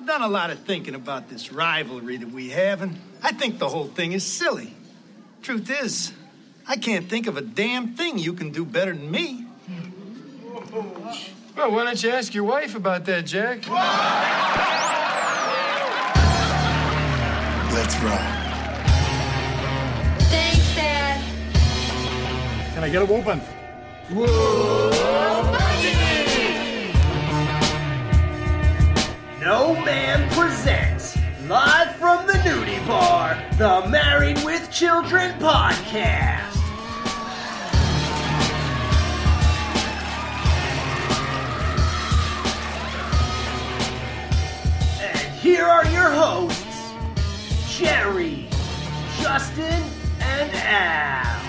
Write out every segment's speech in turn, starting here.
I've done a lot of thinking about this rivalry that we have, and I think the whole thing is silly. Truth is, I can't think of a damn thing you can do better than me. Well, why don't you ask your wife about that, Jack? Let's roll. Thanks, Dad. Can I get a whooping? No Man presents, live from the nudie bar, the Married with Children podcast. And here are your hosts, Jerry, Justin, and Al.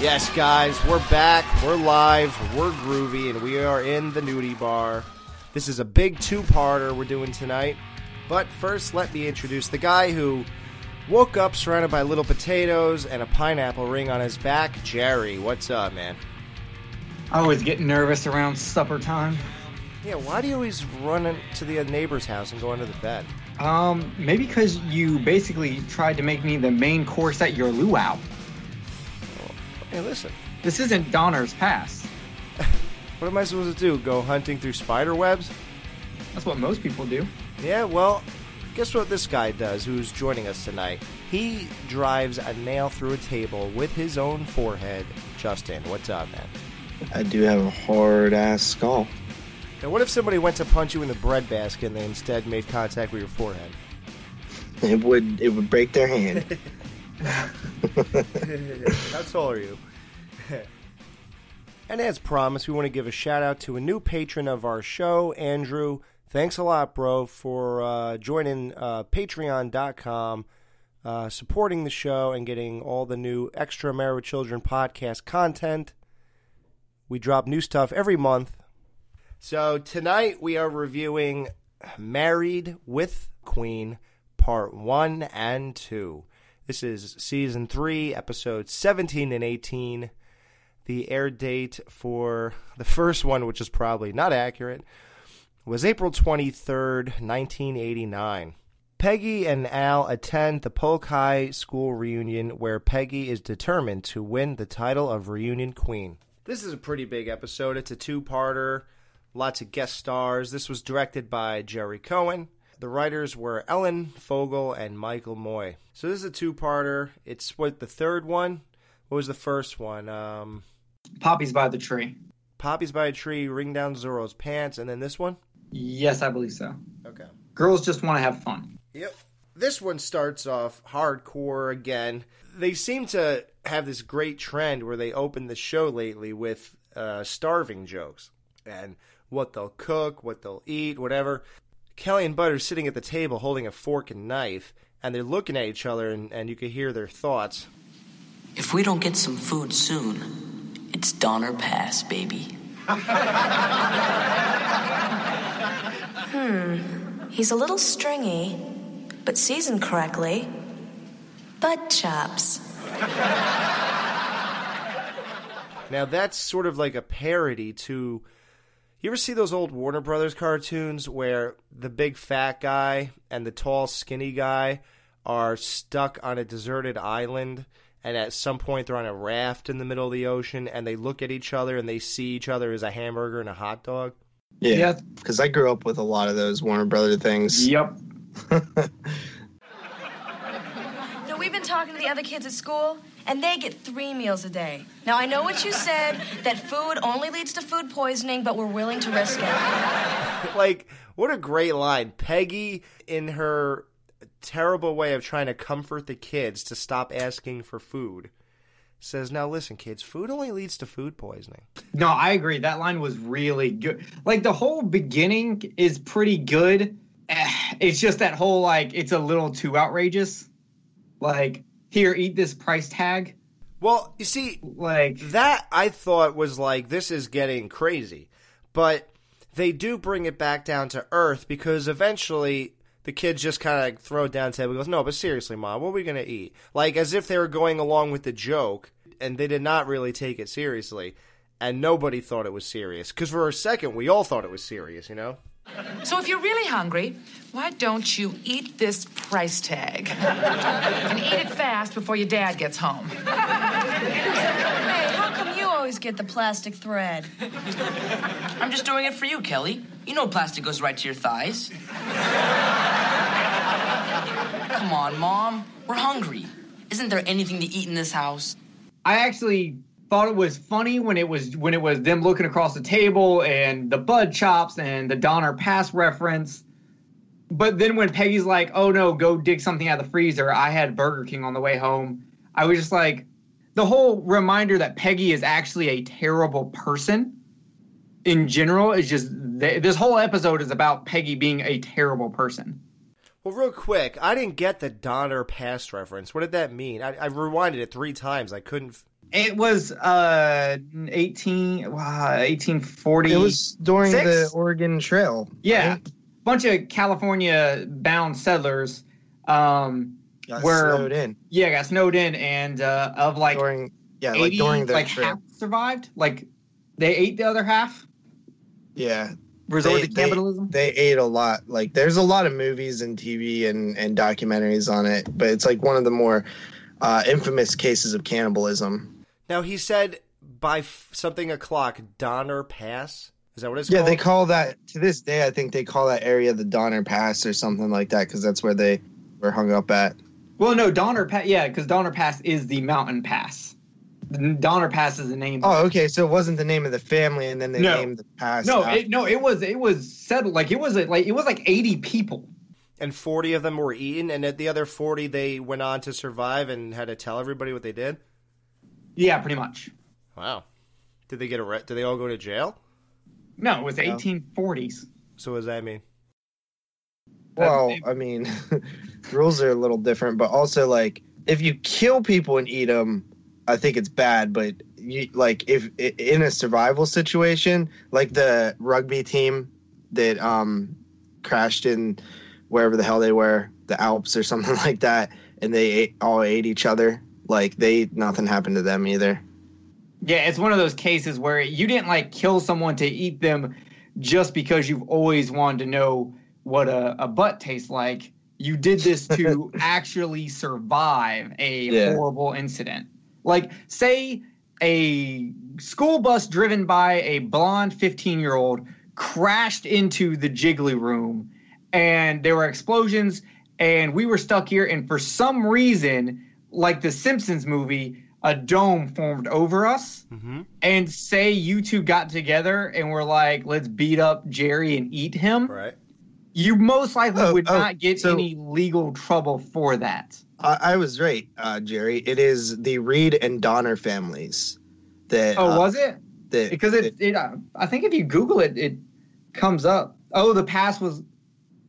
Yes, guys, we're back. We're live. We're groovy, and we are in the nudie bar. This is a big two-parter we're doing tonight. But first, let me introduce the guy who woke up surrounded by little potatoes and a pineapple ring on his back. Jerry, what's up, man? I always get nervous around supper time. Yeah, why do you always run to the neighbor's house and go under the bed? Um, maybe because you basically tried to make me the main course at your luau. Hey, listen, This isn't Donner's Pass. What am I supposed to do? Go hunting through spider webs? That's what most people do. Yeah, well, guess what this guy does who's joining us tonight? He drives a nail through a table with his own forehead. Justin, what's up, man? I do have a hard ass skull. Now, what if somebody went to punch you in the bread basket and they instead made contact with your forehead? It would it would break their hand. How tall are you? and as promised, we want to give a shout out to a new patron of our show, Andrew. Thanks a lot, bro, for uh, joining uh, patreon.com, uh, supporting the show, and getting all the new Extra Married Children podcast content. We drop new stuff every month. So tonight we are reviewing Married with Queen, part one and two. This is season three, episodes 17 and 18. The air date for the first one, which is probably not accurate, was April 23rd, 1989. Peggy and Al attend the Polk High School reunion where Peggy is determined to win the title of reunion queen. This is a pretty big episode. It's a two parter, lots of guest stars. This was directed by Gerry Cohen. The writers were Ellen Fogle and Michael Moye. So this is a two parter. It's what the third one? What was the first one? Um, Poppy's by the tree. Poppy's by a tree, ring down Zorro's pants, and then this one? Yes, I believe so. Okay. Girls just want to have fun. Yep. This one starts off hardcore again. They seem to have this great trend where they open the show lately with uh, starving jokes and what they'll cook, what they'll eat, whatever. Kelly and Bud are sitting at the table holding a fork and knife, and they're looking at each other, and, and you can hear their thoughts. If we don't get some food soon, it's Donner Pass, baby. Hmm. He's a little stringy, but seasoned correctly. Bud chops. Now that's sort of like a parody to. You ever see those old Warner Brothers cartoons where the big fat guy and the tall skinny guy are stuck on a deserted island and at some point they're on a raft in the middle of the ocean and they look at each other and they see each other as a hamburger and a hot dog? Yeah, Yeah. because I grew up with a lot of those Warner Brother things. Yep. So we've been talking to the other kids at school, and they get three meals a day. Now I know what you said that food only leads to food poisoning, but we're willing to risk it. like what a great line peggy in her terrible way of trying to comfort the kids to stop asking for food says now listen kids food only leads to food poisoning No, I agree. That line was really good. Like the whole beginning is pretty good. Eh, It's just that whole like it's a little too outrageous. Like here, eat this price tag. well you see Like that i thought was like this is getting crazy but they do bring it back down to earth because eventually the kids just kind of throw it down table goes no but seriously mom what are we going to eat like as if they were going along with the joke and they did not really take it seriously and nobody thought it was serious because for a second we all thought it was serious you know So if you're really hungry, why don't you eat this price tag? and eat it fast before your dad gets home. Hey, how come you always get the plastic thread? I'm just doing it for you, Kelly. You know plastic goes right to your thighs. Come on, Mom. We're hungry. Isn't there anything to eat in this house? I actually thought it was funny when it was when it was them looking across the table and the bud chops and the Donner Pass reference. But then when Peggy's like, "Oh no, go dig something out of the freezer," I had Burger King on the way home. I was just like, the whole reminder that Peggy is actually a terrible person in general is just th- this whole episode is about Peggy being a terrible person. Well, real quick, I didn't get the Donner Pass reference. What did that mean? I, I rewinded it three times. I couldn't. f- It was uh 18 wow, 1840. It was during the Oregon Trail. Yeah, bunch of California bound settlers um Got were snowed in. Yeah, got snowed in and uh of like During yeah, like 80, during their like trip. half survived. Like they ate the other half. Yeah. Resort They- to capitalism? They, they ate a lot. Like there's a lot of movies and TV and, and documentaries on it, but it's like one of the more uh, infamous cases of cannibalism. Now he said by f- something o'clock, Donner Pass. Is that what it's yeah, called? Yeah, they call that to this day. I think they call that area the Donner Pass or something like that because that's where they were hung up at. Well, no, Donner Pass. Yeah, because Donner Pass is the mountain pass. Donner Pass is the name. Oh, okay. So it wasn't the name of the family, and then they No. named the pass. no, after- it, no, it was it was settled like it was a, like it was like eighty people. and 40 of them were eaten, and at the other 40, they went on to survive and had to tell everybody what they did? Yeah, pretty much. Wow. Did they get arrested? Did they all go to jail? No, it was No. eighteen forties. So what does that mean? Well, I mean, rules are a little different, but also like if you kill people and eat them, I think it's bad. But you like if in a survival situation, like the rugby team that um crashed in wherever the hell they were, the Alps or something like that, and they ate, all ate each other. Like they nothing happened to them either. Yeah, it's one of those cases where you didn't like kill someone to eat them just because you've always wanted to know what a, a butt tastes like. You did this to actually survive a Yeah. horrible incident. Like, say a school bus driven by a blonde 15 year old crashed into the Jiggly room and there were explosions and we were stuck here and for some reason like the simpsons movie a dome formed over us Mm-hmm. and say you two got together and were like let's beat up jerry and eat him Right. You most likely Oh, would oh, not get so- any legal trouble for that I, I was right, uh, Jerry. It is the Reed and Donner families that. oh uh, was it that because it, it uh, i think if you google it it comes up oh the pass was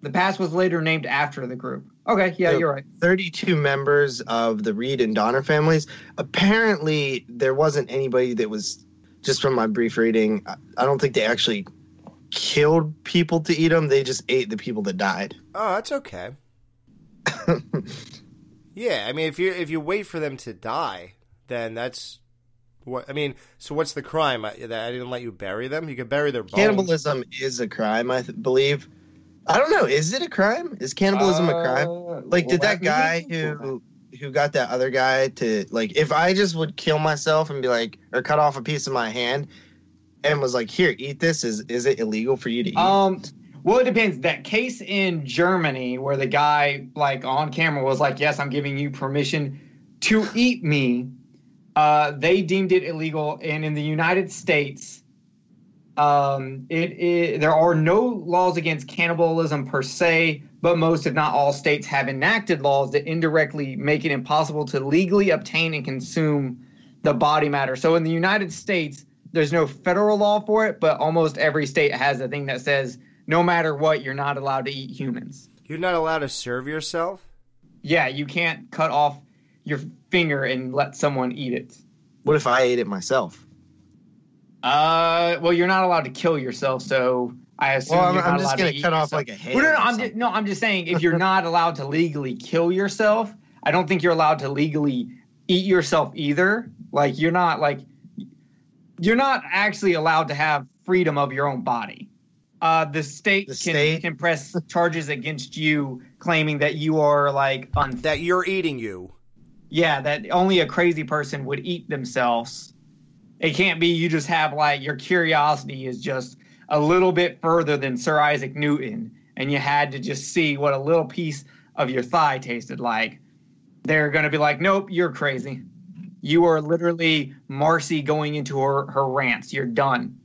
the pass was later named after the group okay yeah So, you're right 32 members of the Reed and Donner families. Apparently, there wasn't anybody that was, just from my brief reading, I- I don't think they actually killed people to eat them. They just ate the people that died. Oh, that's okay. yeah, I mean, if you if you wait for them to die, then that's what I mean. So what's the crime? I, that I didn't let you bury them. You could bury their bones. Cannibalism is a crime, I th- believe. I don't know. Is it a crime? Is cannibalism a crime? Uh, Like, did well, that guy who who got that other guy to like? If I just would kill myself and be like, or cut off a piece of my hand, and was like, "Here, eat this," is is it illegal for you to eat? Um, well, it depends. That case in Germany where the guy, like on camera, was like, "Yes, I'm giving you permission to eat me." Uh, they deemed it illegal, and in the United States, um, it, it there are no laws against cannibalism per se, but most, if not all, states have enacted laws that indirectly make it impossible to legally obtain and consume the body matter. So in the United States, there's no federal law for it, but almost every state has a thing that says no matter what, you're not allowed to eat humans. You're not allowed to serve yourself. Yeah, you can't cut off your finger and let someone eat it. what if I ate it myself? Uh, well, you're not allowed to kill yourself, so I assume Well, I'm, you're I'm just allowed gonna to eat cut off yourself. like a hand. Well, no, no, or I'm something. just, no, I'm just saying if you're not allowed to legally kill yourself, I don't think you're allowed to legally eat yourself either. Like you're not like you're not actually allowed to have freedom of your own body. uh, the state The can state? can press charges against you, claiming that you are like That you're eating you. yeah, that only a crazy person would eat themselves. It can't be you just have like your curiosity is just a little bit further than Sir Isaac Newton, and you had to just see what a little piece of your thigh tasted like. They're gonna be like, nope, you're crazy. You are literally Marcy going into her, her rants. You're done.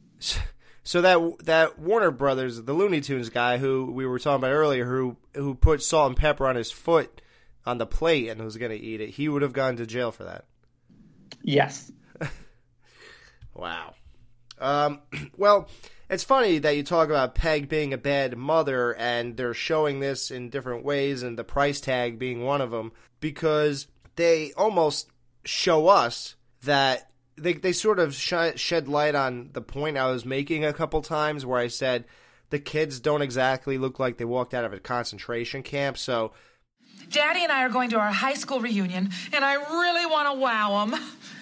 So that that Warner Brothers, the Looney Tunes guy who we were talking about earlier, who who put salt and pepper on his foot on the plate and was going to eat it, he would have gone to jail for that. Yes. Wow. Um, well, it's funny that you talk about Peg being a bad mother, and they're showing this in different ways, and the price tag being one of them, because they almost show us that they they sort of sh- shed light on the point I was making a couple times, where I said the kids don't exactly look like they walked out of a concentration camp, so. Daddy and I are going to our high school reunion, and I really want to wow them.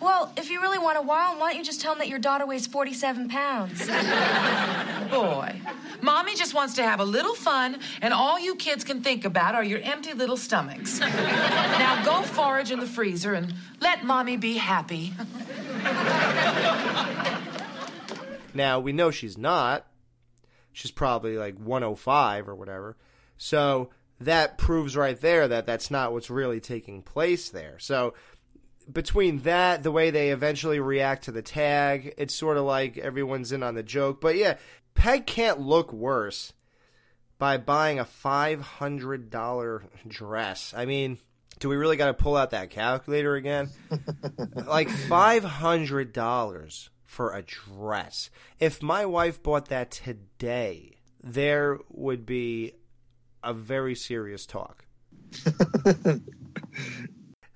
Well, if you really want to wow him, why don't you just tell him that your daughter weighs 47 pounds? Boy, Mommy just wants to have a little fun, and all you kids can think about are your empty little stomachs. now go forage in the freezer and let Mommy be happy. Now we know she's not. She's probably like 105 or whatever. So that proves right there that that's not what's really taking place there. So between that, the way they eventually react to the tag, it's sort of like everyone's in on the joke. But yeah, Peg can't look worse by buying a $500 dress. I mean, do we really got to pull out that calculator again? like $500 for a dress. If my wife bought that today, there would be a very serious talk.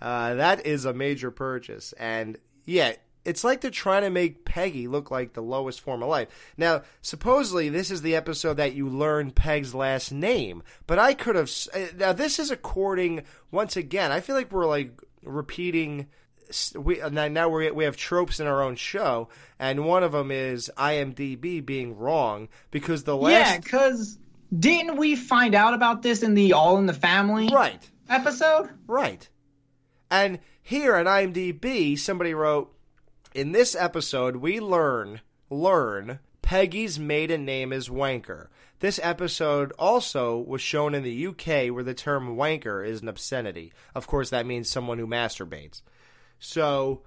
uh, that is a major purchase. And yeah, it's like they're trying to make Peggy look like the lowest form of life. Now, supposedly, this is the episode that you learn Peg's last name, but I could have. uh, Now, this is according, once again, I feel like we're like repeating. We, uh, now now we we have tropes in our own show, and one of them is IMDb being wrong because the last Yeah, because didn't we find out about this in the All in the Family right episode? Right. And here at IMDb, somebody wrote, "In this episode, we learn learn Peggy's maiden name is Wanker. This episode also was shown in the UK, where the term wanker is an obscenity. Of course, that means someone who masturbates. So,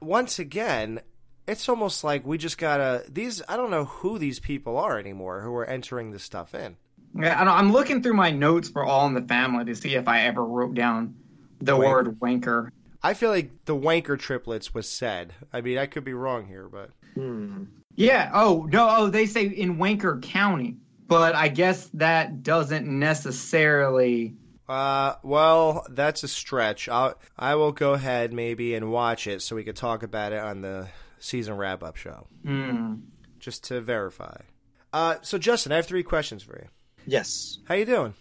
once again." It's almost like we just gotta these. I don't know who these people are anymore who are entering this stuff in. Yeah, I'm looking through my notes for All in the Family to see if I ever wrote down the Wanker. word wanker. I feel like the wanker triplets was said. I mean, I could be wrong here, but Yeah. Oh no. Oh, they say in Wanker County, but I guess that doesn't necessarily. Uh, well, that's a stretch. I'll I will go ahead maybe and watch it so we could talk about it on the season wrap up show, Hmm. just to verify. Uh, so Justin, I have three questions for you. Yes. How you doing?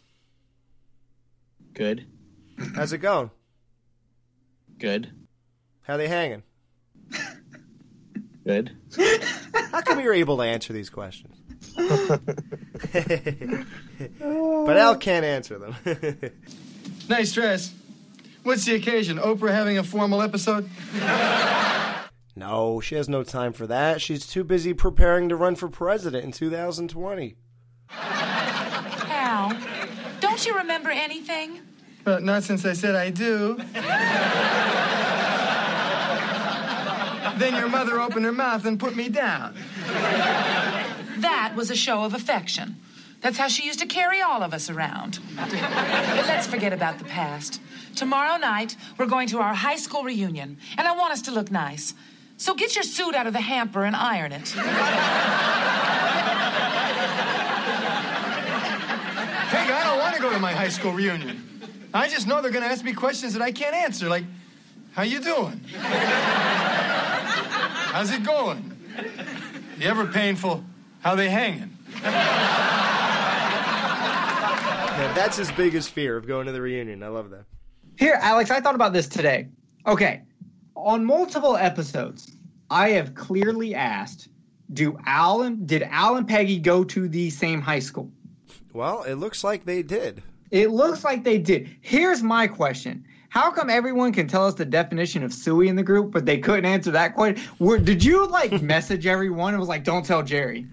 Good. How's it going? Good. How they hanging? Good. How come you're able to answer these questions? but Al can't answer them. Nice dress. What's the occasion? Oprah having a formal episode? no, she has no time for that. She's too busy preparing to run for president in 2020. Al, don't you remember anything? But not since I said I do. then your mother opened her mouth and put me down. That was a show of affection. That's how she used to carry all of us around. But let's forget about the past. Tomorrow night, we're going to our high school reunion, and I want us to look nice. So get your suit out of the hamper and iron it. Peg, I don't want to go to my high school reunion. I just know they're going to ask me questions that I can't answer, like, how you doing? How's it going? You ever painful? How they hanging? Yeah, that's his biggest fear of going to the reunion. I love that. Here, Alex, I thought about this today. Okay, on multiple episodes, I have clearly asked do Al and did Al and Peggy go to the same high school? Well, it looks like they did. It looks like they did. Here's my question. How come everyone can tell us the definition of suey in the group, but they couldn't answer that question? Were, did you like message everyone and was like, "Don't tell Jerry"?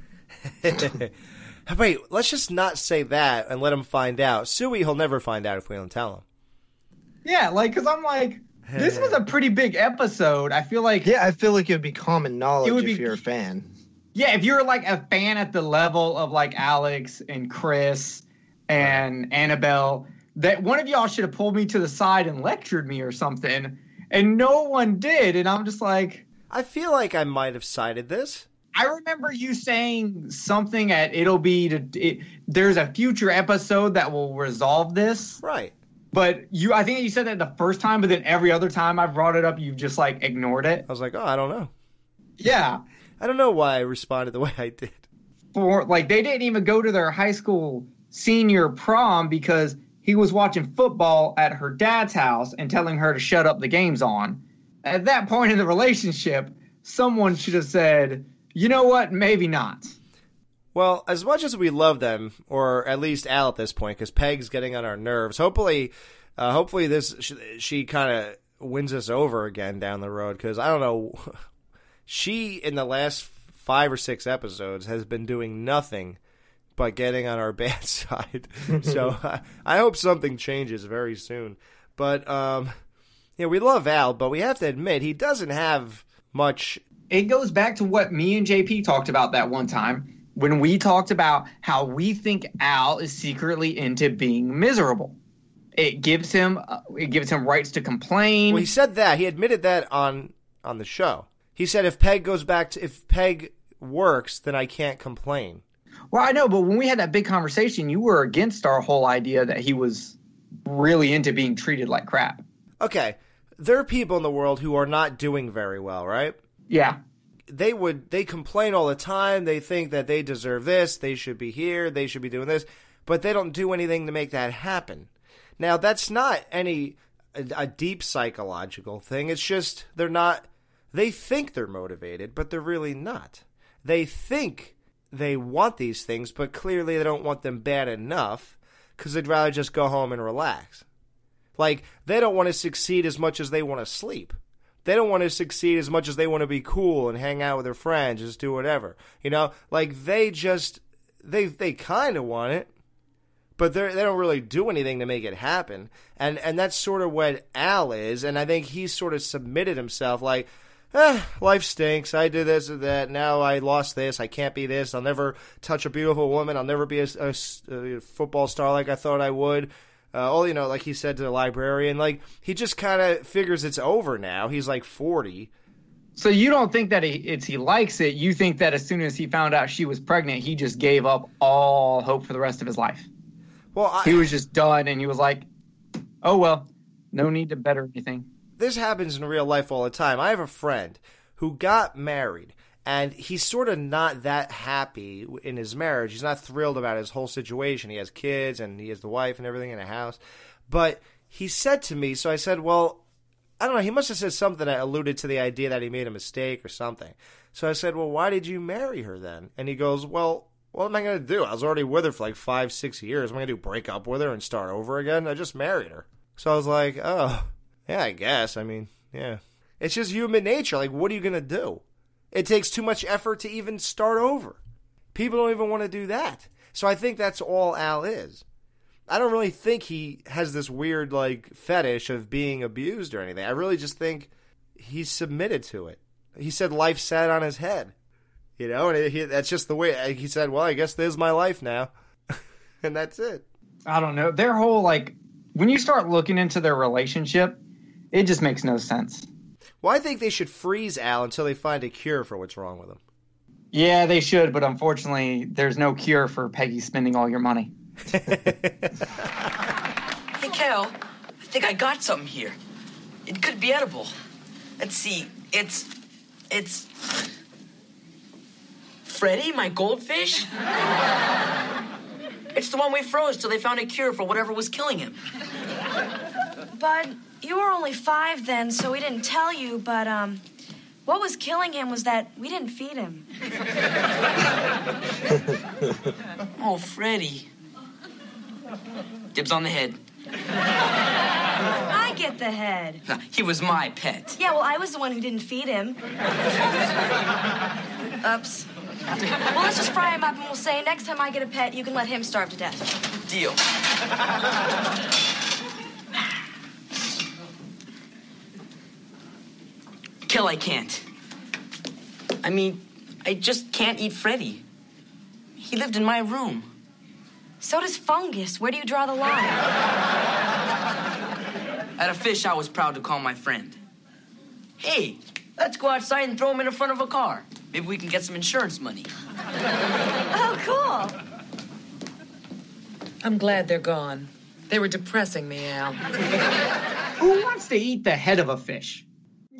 Wait, let's just not say that and let him find out. Suey, he'll never find out if we don't tell him. Yeah, like, cause I'm like, this was a pretty big episode. I feel like, Yeah, I feel like it would be common knowledge It would if be- you're a fan. yeah, if you're like a fan at the level of like Alex and Chris and Annabelle, that one of y'all should have pulled me to the side and lectured me or something, and no one did. And I'm just like, I feel like I might have cited this. I remember you saying something at it'll be to it, there's a future episode that will resolve this. Right. But you I think you said that the first time, but then every other time I brought it up, you've just like ignored it. I was like, oh, I don't know. Yeah. I don't know why I responded the way I did. For like they didn't even go to their high school senior prom because he was watching football at her dad's house and telling her to shut up the games on. At that point in the relationship, someone should have said, you know what, maybe not. Well, as much as we love them, or at least Al at this point, because Peg's getting on our nerves. Hopefully, uh, hopefully this she, she kind of wins us over again down the road. Because I don't know, she in the last five or six episodes has been doing nothing but getting on our bad side. so I, I hope something changes very soon. But um, yeah, we love Al, but we have to admit he doesn't have much. it goes back to what me and JP talked about that one time when we talked about how we think Al is secretly into being miserable. It gives him uh, it gives him rights to complain. Well, he said that he admitted that on on the show. He said if Peg goes back to if Peg works, then I can't complain. Well, I know, but when we had that big conversation, you were against our whole idea that he was really into being treated like crap. Okay, there are people in the world who are not doing very well, right? Yeah. They would they complain all the time. They think that they deserve this, they should be here, they should be doing this, but they don't do anything to make that happen. Now, that's not any a, a deep psychological thing. It's just they're not they think they're motivated, but they're really not. They think they want these things, but clearly they don't want them bad enough because they'd rather just go home and relax. Like, they don't want to succeed as much as they want to sleep. They don't want to succeed as much as they want to be cool and hang out with their friends, just do whatever. You know, like they just they they kind of want it, but they they don't really do anything to make it happen. And and that's sort of what Al is. And I think he's sort of submitted himself like, eh, life stinks. I did this and that. Now I lost this. I can't be this. I'll never touch a beautiful woman. I'll never be a football star like I thought I would. Uh, all you know, like he said to the librarian, like he just kind of figures it's over now. He's like forty. So you don't think that he, it's he likes it? You think that as soon as he found out she was pregnant, he just gave up all hope for the rest of his life? Well, I, He was just done, and he was like, "Oh well, no need to better anything." This happens in real life all the time. I have a friend who got married and he's sort of not that happy in his marriage. He's not thrilled about his whole situation. He has kids and he has the wife and everything in a house. But he said to me, so I said, well, I don't know. He must have said something that alluded to the idea that he made a mistake or something. So I said, well, why did you marry her then? And he goes, well, what am I going to do? I was already with her for like five, six years. Am I going to do break up with her and start over again? I just married her. So I was like, oh, yeah, I guess. I mean, yeah. It's just human nature. Like, what are you going to do? It takes too much effort to even start over. People don't even want to do that. So I think that's all Al is. I don't really think he has this weird, like, fetish of being abused or anything. I really just think he's submitted to it. He said life sat on his head. You know, and it, he, that's just the way he said, well, I guess this is my life now. and that's it. I don't know. Their whole like when you start looking into their relationship, it just makes no sense. Well, I think they should freeze Al until they find a cure for what's wrong with him. Yeah, they should, but unfortunately, there's no cure for Peggy spending all your money. Hey, Cal, I think I got something here. It could be edible. Let's see. It's. It's. Freddy, my goldfish? it's the one we froze till they found a cure for whatever was killing him. Bud, you were only five then, so we didn't tell you, but, um, What was killing him was that we didn't feed him. Oh, Freddie. Dibs on the head. I get the head. He was my pet. Yeah, well, I was the one who didn't feed him. Oops. Well, let's just fry him up and we'll say next time I get a pet, you can let him starve to death. Deal. Kill, I can't. I mean, I just can't eat Freddy. He lived in my room. So does fungus. Where do you draw the line? At a fish, I was proud to call my friend. Hey, let's go outside and throw him in the front of a car. Maybe we can get some insurance money. Oh, cool. I'm glad they're gone. They were depressing me, Al. Who wants to eat the head of a fish?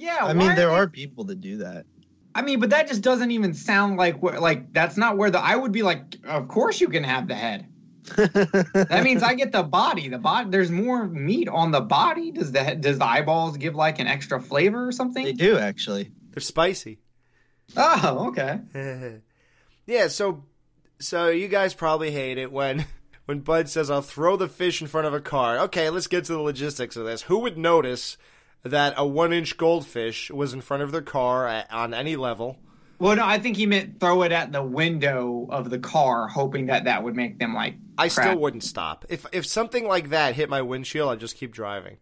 Yeah, I mean, there they- are people that do that. I mean, but that just doesn't even sound like where, like that's not where the I would be like. Of course you can have the head. that means I get the body. The body. There's more meat on the body. Does the does the eyeballs give like an extra flavor or something? They do actually. They're spicy. Oh, okay. yeah, so so you guys probably hate it when when Bud says I'll throw the fish in front of a car. Okay, let's get to the logistics of this. Who would notice that a one inch goldfish was in front of their car at, on any level? Well, no, I think he meant throw it at the window of the car, hoping that that would make them like. I crap. still wouldn't stop. If if something like that hit my windshield, I'd just keep driving.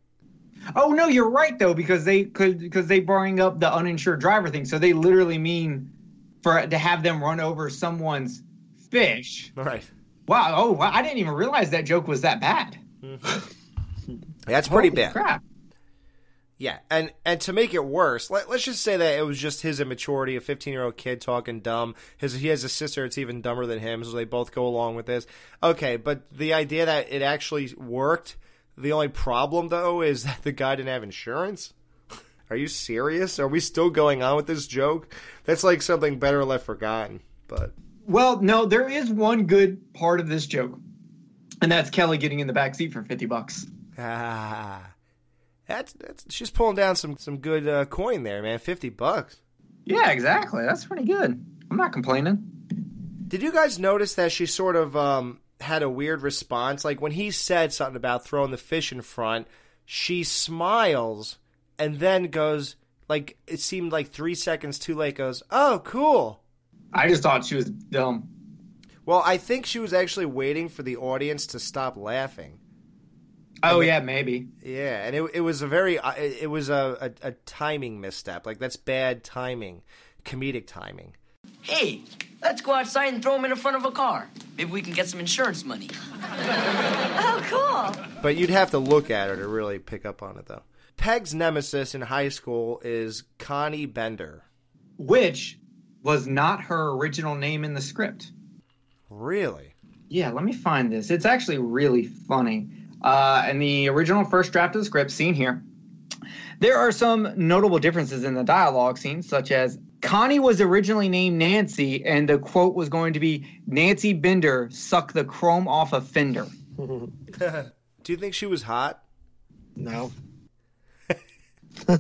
Oh no, you're right though because they could because they bring up the uninsured driver thing. So they literally mean for to have them run over someone's fish. Right. Wow. Oh, wow, I didn't even realize that joke was that bad. That's pretty Holy bad. Crap. Yeah, and and to make it worse, let, let's just say that it was just his immaturity, a 15 year old kid talking dumb. His he has a sister that's even dumber than him, so they both go along with this. Okay, but the idea that it actually worked. The only problem though is that the guy didn't have insurance. Are you serious? Are we still going on with this joke? That's like something better left forgotten. But Well, no, there is one good part of this joke, and that's Kelly getting in the back seat for fifty bucks. ah, that's that's she's pulling down some some good uh, coin there, man. 50 bucks. Yeah, exactly. That's pretty good. I'm not complaining. Did you guys notice that she sort of um, had a weird response? Like when he said something about throwing the fish in front, she smiles and then goes, like, it seemed like three seconds too late, goes, oh, cool. I just thought she was dumb. Well, I think she was actually waiting for the audience to stop laughing. Oh yeah, maybe. Yeah, and it, it was a very, uh, it it was a, a, a timing misstep. Like, that's bad timing, comedic timing. Hey, let's go outside and throw him in the front of a car. Maybe we can get some insurance money. Oh, cool. But you'd have to look at her to really pick up on it, though. Peg's nemesis in high school is Connie Bender. Which was not her original name in the script. Really? Yeah, let me find this. It's actually really funny. Uh, in the original first draft of the script, seen here, there are some notable differences in the dialogue scenes, such as Connie was originally named Nancy, and the quote was going to be Nancy Bender, suck the chrome off a fender. Do you think she was hot? No.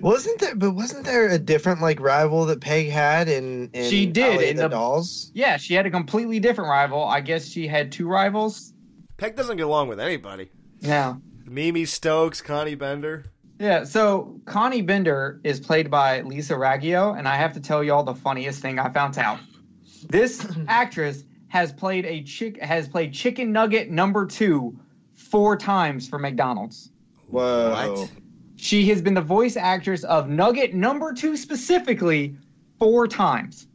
wasn't there? But wasn't there a different like rival that Peg had in? in She did, Alley in the, the- Dolls. Yeah, she had a completely different rival. I guess she had two rivals. Peg doesn't get along with anybody. Yeah. Mimi Stokes, Connie Bender. Yeah, so Connie Bender is played by Lisa Raggio, and I have to tell y'all the funniest thing I found out. This actress has played a chick has played Chicken Nugget number two four times for McDonald's. Whoa. What? She has been the voice actress of Nugget number two specifically four times.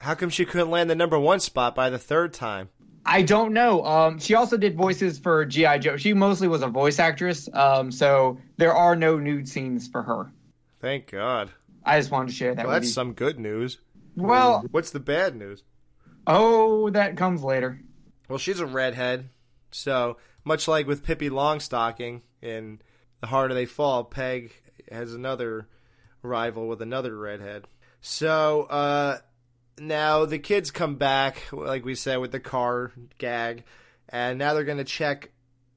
How come she couldn't land the number one spot by the third time? I don't know. Um, she also did voices for GI Joe. She mostly was a voice actress, um, so there are no nude scenes for her. Thank God. I just wanted to share that Well, that's you. some good news. Well, What's the bad news? oh, that comes later. Well, she's a redhead, so much like with Pippi Longstocking in The Harder They Fall, Peg has another rival with another redhead. So, uh, now the kids come back, like we said, with the car gag, and now they're going to check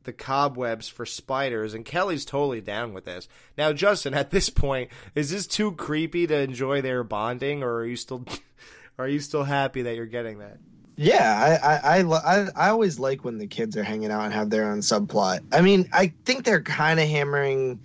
the cobwebs for spiders, and Kelly's totally down with this. Now, Justin, at this point, is this too creepy to enjoy their bonding, or are you still are you still happy that you're getting that? Yeah, I, I, I, I, always like when the kids are hanging out and have their own subplot. I mean, I think they're kind of hammering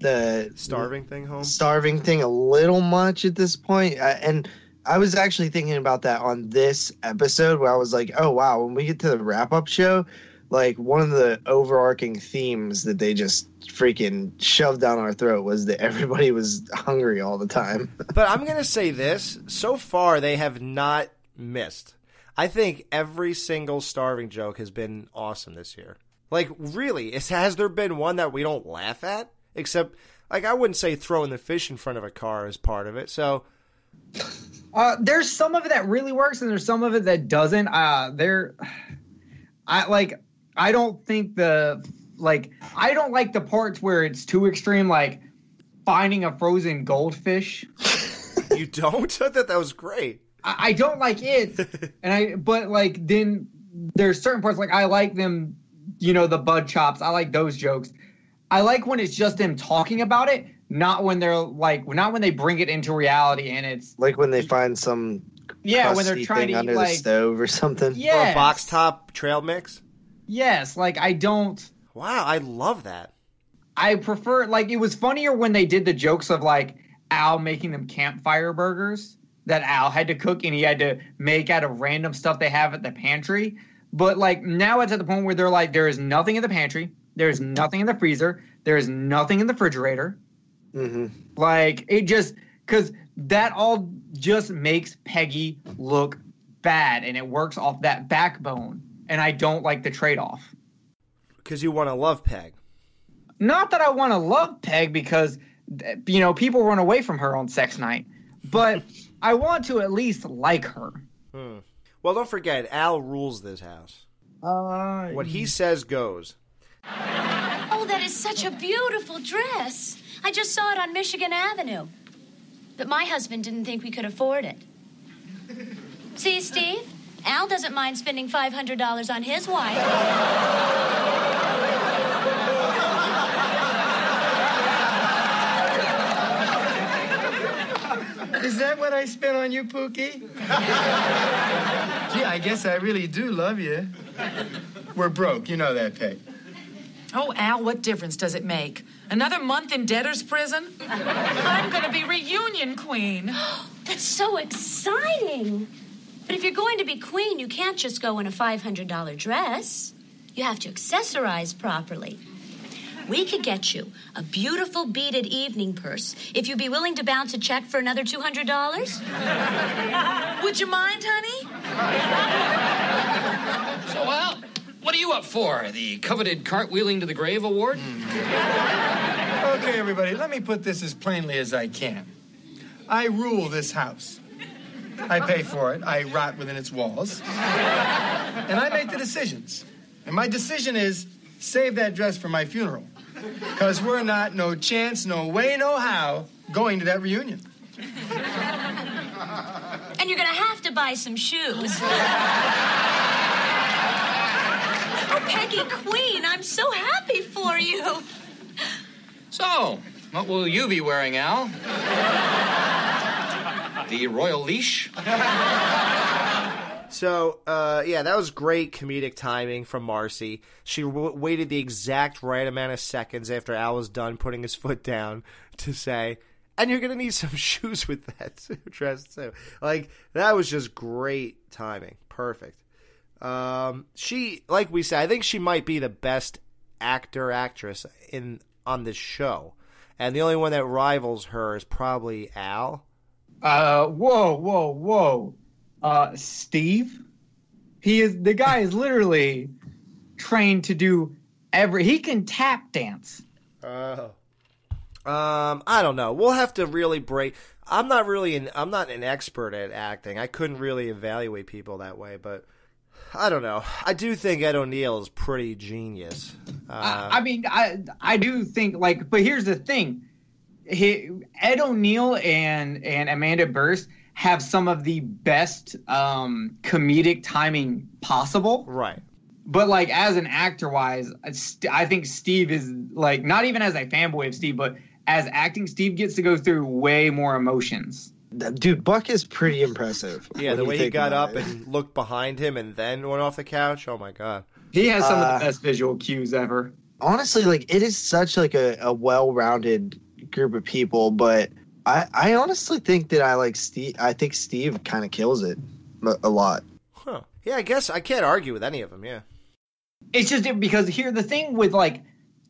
the Starving thing home. starving thing a little much at this point. I, and I was actually thinking about that on this episode where I was like, oh, wow, when we get to the wrap up show, like one of the overarching themes that they just freaking shoved down our throat was that everybody was hungry all the time. but I'm to say this: so far, they have not missed. I think every single starving joke has been awesome this year. Like, really, is, has there been one that we don't laugh at? Except, like, I wouldn't say throwing the fish in front of a car is part of it. So, Uh, there's some of it that really works, and there's some of it that doesn't. Uh, there, I like. I don't think the like. I don't like the parts where it's too extreme, like finding a frozen goldfish. you don't? I thought that was great. I, I don't like it, and I. But like then there's certain parts like I like them. You know the bud chops. I like those jokes. I like when it's just them talking about it, not when they're like, not when they bring it into reality and it's like when they find some Yeah, when they're trying thing to eat, under like- the stove or something. Or a box top trail mix. yes, like I don't. Wow, I love that. I prefer like it was funnier when they did the jokes of like Al making them campfire burgers that Al had to cook and he had to make out of random stuff they have at the pantry. But like now it's at the point where they're like, there is nothing in the pantry, there is nothing in the freezer, there is nothing in the refrigerator. Mm-hmm. Like it just because that all just makes Peggy look bad and it works off that backbone. And I don't like the trade off. Because you want to love Peg. Not that I want to love Peg because, you know, people run away from her on sex night, but I want to at least like her. Hmm. Well, don't forget, Al rules this house. Uh, What he says goes. Oh, that is such a beautiful dress. I just saw it on Michigan Avenue. But my husband didn't think we could afford it. See, Steve? Al doesn't mind spending $500 on his wife. Is that what I spent on you, Pookie? Gee, I guess I really do love you. We're broke, you know that, Peg. Oh, Al, what difference does it make? Another month in debtor's prison? I'm going to be reunion queen. That's so exciting. But if you're going to be queen, you can't just go in a $500 dress. You have to accessorize properly. We could get you a beautiful beaded evening purse if you'd be willing to bounce a check for another $200. Would you mind, honey? So, Al, what are you up for? The coveted cartwheeling to the grave award? Hmm. Okay, everybody, let me put this as plainly as I can. I rule this house. I pay for it. I rot within its walls. And I make the decisions. And my decision is save that dress for my funeral. Because we're not, no chance, no way, no how, going to that reunion. And you're going to have to buy some shoes. oh, Peggy Queen, I'm so happy for you. So, what will you be wearing, Al? the royal leash? So, uh, yeah, that was great comedic timing from Marcy. She w- waited the exact right amount of seconds after Al was done putting his foot down to say, and you're going to need some shoes with that dress, too. Like, that was just great timing. Perfect. Um, she, like we said, I think she might be the best actor, actress in on this show. And the only one that rivals her is probably Al. Uh, whoa, whoa, whoa. Uh, Steve? He is, the guy is literally trained to do every, he can tap dance. Oh. Um, I don't know. We'll have to really break. I'm not really an. I'm not an expert at acting. I couldn't really evaluate people that way, but I don't know. I do think Ed O'Neill is pretty genius. Uh, I, I mean, I I do think like, but here's the thing: he, Ed O'Neill and and Amanda Bearse have some of the best um, comedic timing possible. Right. but like as an actor wise, I think Steve is like not even as a fanboy of Steve, but as acting, Steve gets to go through way more emotions. Dude, Buck is pretty impressive. Yeah, the way he got up it. and looked behind him and then went off the couch. Oh my god. He has some Uh, of the best visual cues ever. honestly, like it is such like a, a well-rounded group of people, but I I honestly think that I like Steve. I think Steve kind of kills it a, a lot. Huh. Yeah, I guess I can't argue with any of them. Yeah. It's just because here the thing with like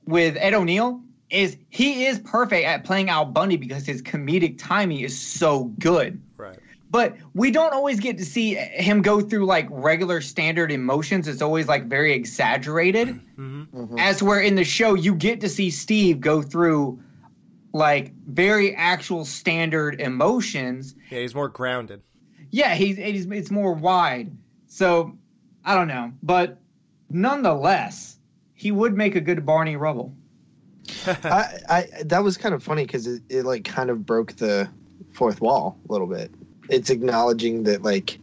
with Ed O'Neill is he is perfect at playing Al Bundy because his comedic timing is so good. Right. But we don't always get to see him go through like regular standard emotions. It's always like very exaggerated. Mm-hmm. As where in the show you get to see Steve go through like very actual standard emotions. Yeah, he's more grounded. Yeah, he's, he's it's more wide. So I don't know, but nonetheless, he would make a good Barney Rubble. I, I that was kind of funny because it, it like kind of broke the fourth wall a little bit. It's acknowledging that like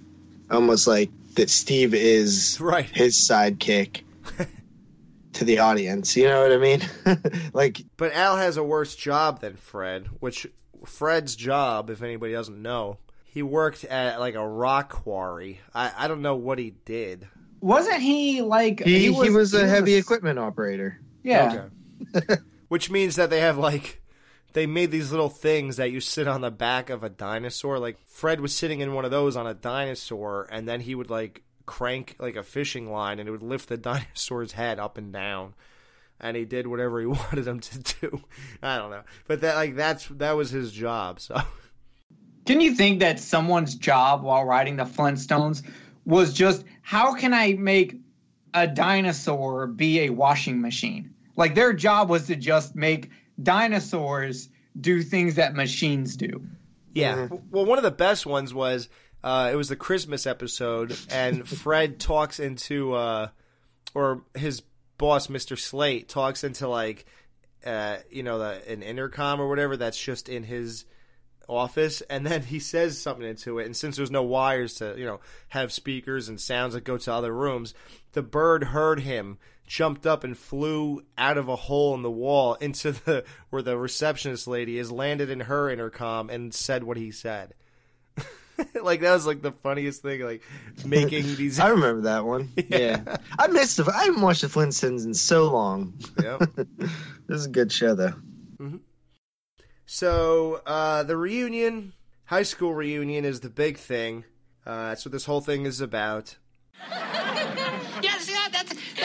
almost like that Steve is right his sidekick to the audience. You know what I mean? like But Al has a worse job than Fred, which Fred's job, if anybody doesn't know, he worked at like a rock quarry. I, I don't know what he did. Wasn't he like he, he was, a he heavy equipment operator. Yeah. Which means that they have like they made these little things that you sit on the back of a dinosaur. Like Fred was sitting in one of those on a dinosaur, and then he would like crank like a fishing line, and it would lift the dinosaur's head up and down. And he did whatever he wanted him to do. I don't know, but that like that's that was his job. So Can you think that someone's job while writing the Flintstones was just how can I make a dinosaur be a washing machine? Like their job was to just make dinosaurs do things that machines do. Yeah. Well, one of the best ones was uh, it was the Christmas episode, and Fred talks into, uh, or his boss, Mr. Slate, talks into like, uh, you know, the, an intercom or whatever that's just in his office, and then he says something into it. And since there's no wires to, you know, have speakers and sounds that go to other rooms, the bird heard him, jumped up and flew out of a hole in the wall into the where the receptionist lady is, landed in her intercom, and said what he said. like that was like the funniest thing, like making these. I remember that one. Yeah, I missed the. I haven't watched the Flintstones in so long. Yep. this is a good show though. mm-hmm. So uh, the reunion, high school reunion, is the big thing. Uh, that's what this whole thing is about.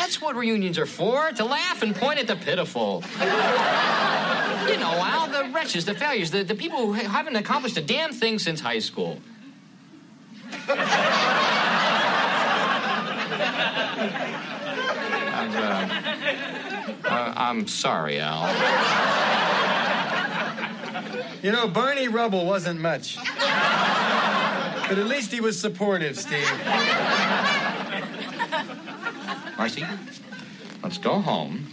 That's, what reunions are for to laugh and point at the pitiful. you know, Al, the wretches, the failures, the, the people who haven't accomplished a damn thing since high school. Uh, uh, I'm sorry, Al. You know, Barney Rubble wasn't much. But at least he was supportive, Steve. Marcy, let's go home,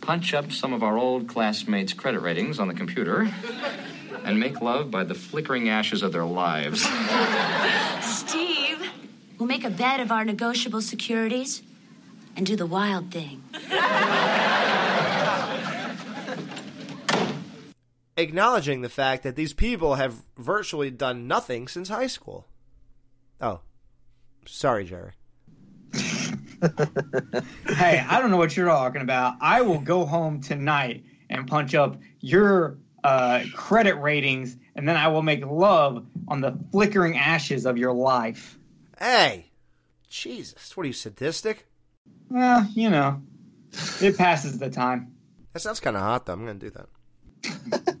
punch up some of our old classmates' credit ratings on the computer, and make love by the flickering ashes of their lives. Steve, we'll make a bet of our negotiable securities and do the wild thing. Acknowledging the fact that these people have virtually done nothing since high school. Oh, sorry, Jerry. hey, I don't know what you're talking about. I will go home tonight and punch up your uh, credit ratings, and then I will make love on the flickering ashes of your life. Hey, Jesus, what are you sadistic? Well, you know, it passes the time. That sounds kind of hot, though. I'm gonna do that.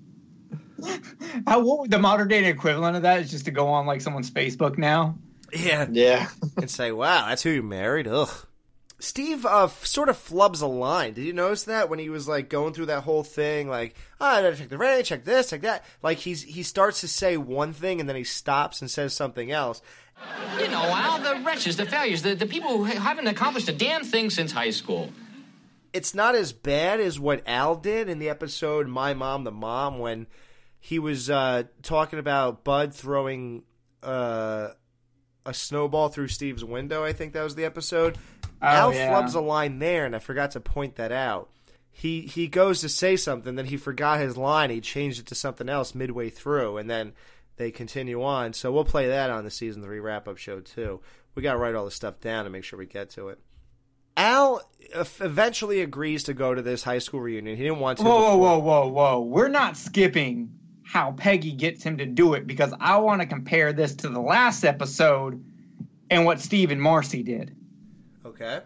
How what would the modern day equivalent of that is just to go on like someone's Facebook now? Yeah. Yeah. and say, wow, that's who you married? Ugh. Steve uh, f- sort of flubs a line. Did you notice that when he was like going through that whole thing, like, oh, I gotta check the rate, check this, check that. Like he's he starts to say one thing and then he stops and says something else. You know, all the wretches, the failures, the, the people who haven't accomplished a damn thing since high school. It's not as bad as what Al did in the episode "My Mom, the Mom" when he was uh, talking about Bud throwing uh, a snowball through Steve's window. I think that was the episode. Al oh, yeah. flubs a line there, and I forgot to point that out. He he goes to say something, then he forgot his line. He changed it to something else midway through, and then they continue on. So we'll play that on the season three wrap up show too. We got to write all this stuff down to make sure we get to it. Al eventually agrees to go to this high school reunion. He didn't want to. Whoa, whoa, whoa, whoa, whoa. We're not skipping how Peggy gets him to do it because I want to compare this to the last episode and what Steve and Marcy did. Okay.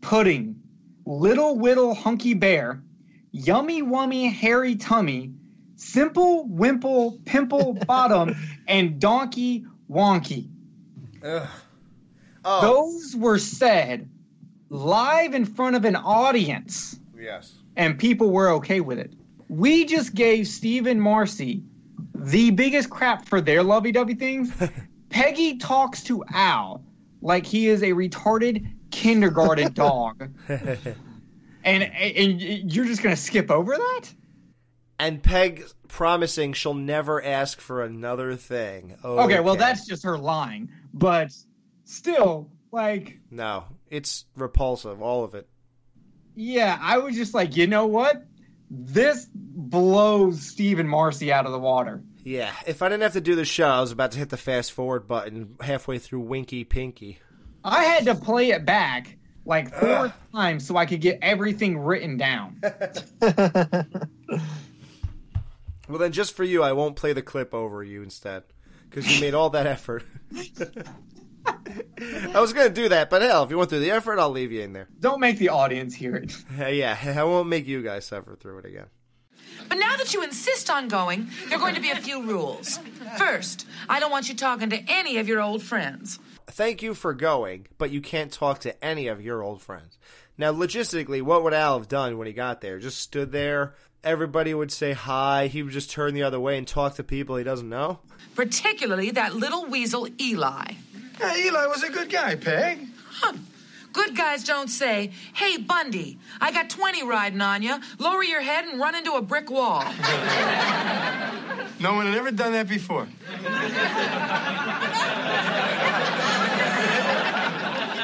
Putting little whittle hunky bear, yummy wummy hairy tummy, simple wimple pimple bottom, and donkey wonky. Ugh. Oh. Those were said live in front of an audience. Yes. and people were okay with it. We just gave Steve and Marcy the biggest crap for their lovey-dovey things. Peggy talks to Al like he is a retarded kindergarten dog, and and you're just gonna skip over that? and Peg promising she'll never ask for another thing. Okay, well that's just her lying, but still, like, no, it's repulsive, all of it. yeah, I was just like, you know what? This blows Steve and Marcy out of the water. Yeah, if I didn't have to do the show, I was about to hit the fast forward button halfway through Winky Pinky. I had to play it back like four times so I could get everything written down. Well, then just for you, I won't play the clip over you instead because you made all that effort. I was going to do that, but hell, if you went through the effort, I'll leave you in there. Don't make the audience hear it. Uh, yeah, I won't make you guys suffer through it again. But now that you insist on going, there are going to be a few rules. First, I don't want you talking to any of your old friends. Thank you for going, but you can't talk to any of your old friends. Now, logistically, what would Al have done when he got there? Just stood there. Everybody would say hi. He would just turn the other way and talk to people he doesn't know. Particularly that little weasel Eli. Hey, Eli was a good guy, Peg. Huh. Good guys don't say, hey, Bundy, I got 20 riding on you. Lower your head and run into a brick wall. No one had ever done that before.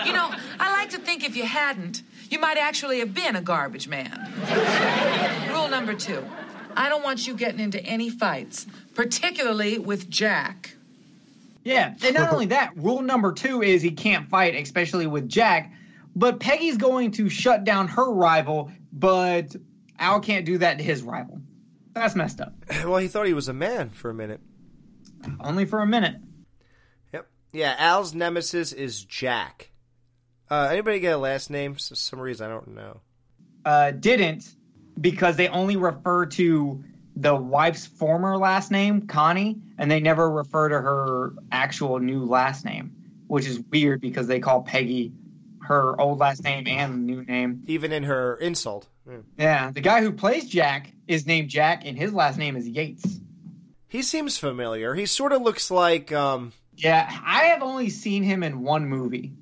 You know, I like to think if you hadn't, you might actually have been a garbage man. Rule number two I don't want you getting into any fights, particularly with Jack. Yeah, and not only that, rule number two is he can't fight, especially with Jack. But Peggy's going to shut down her rival, but Al can't do that to his rival. That's messed up. Well, he thought he was a man for a minute. Only for a minute. Yep. Yeah, Al's nemesis is Jack. Uh, anybody get a last name? For some reason I don't know. Uh, didn't because they only refer to the wife's former last name, Connie, and they never refer to her actual new last name, which is weird because they call Peggy her old last name and new name. Even in her insult. Yeah. Yeah, the guy who plays Jack is named Jack, and his last name is Yates. He seems familiar. He sort of looks like um Yeah, I have only seen him in one movie,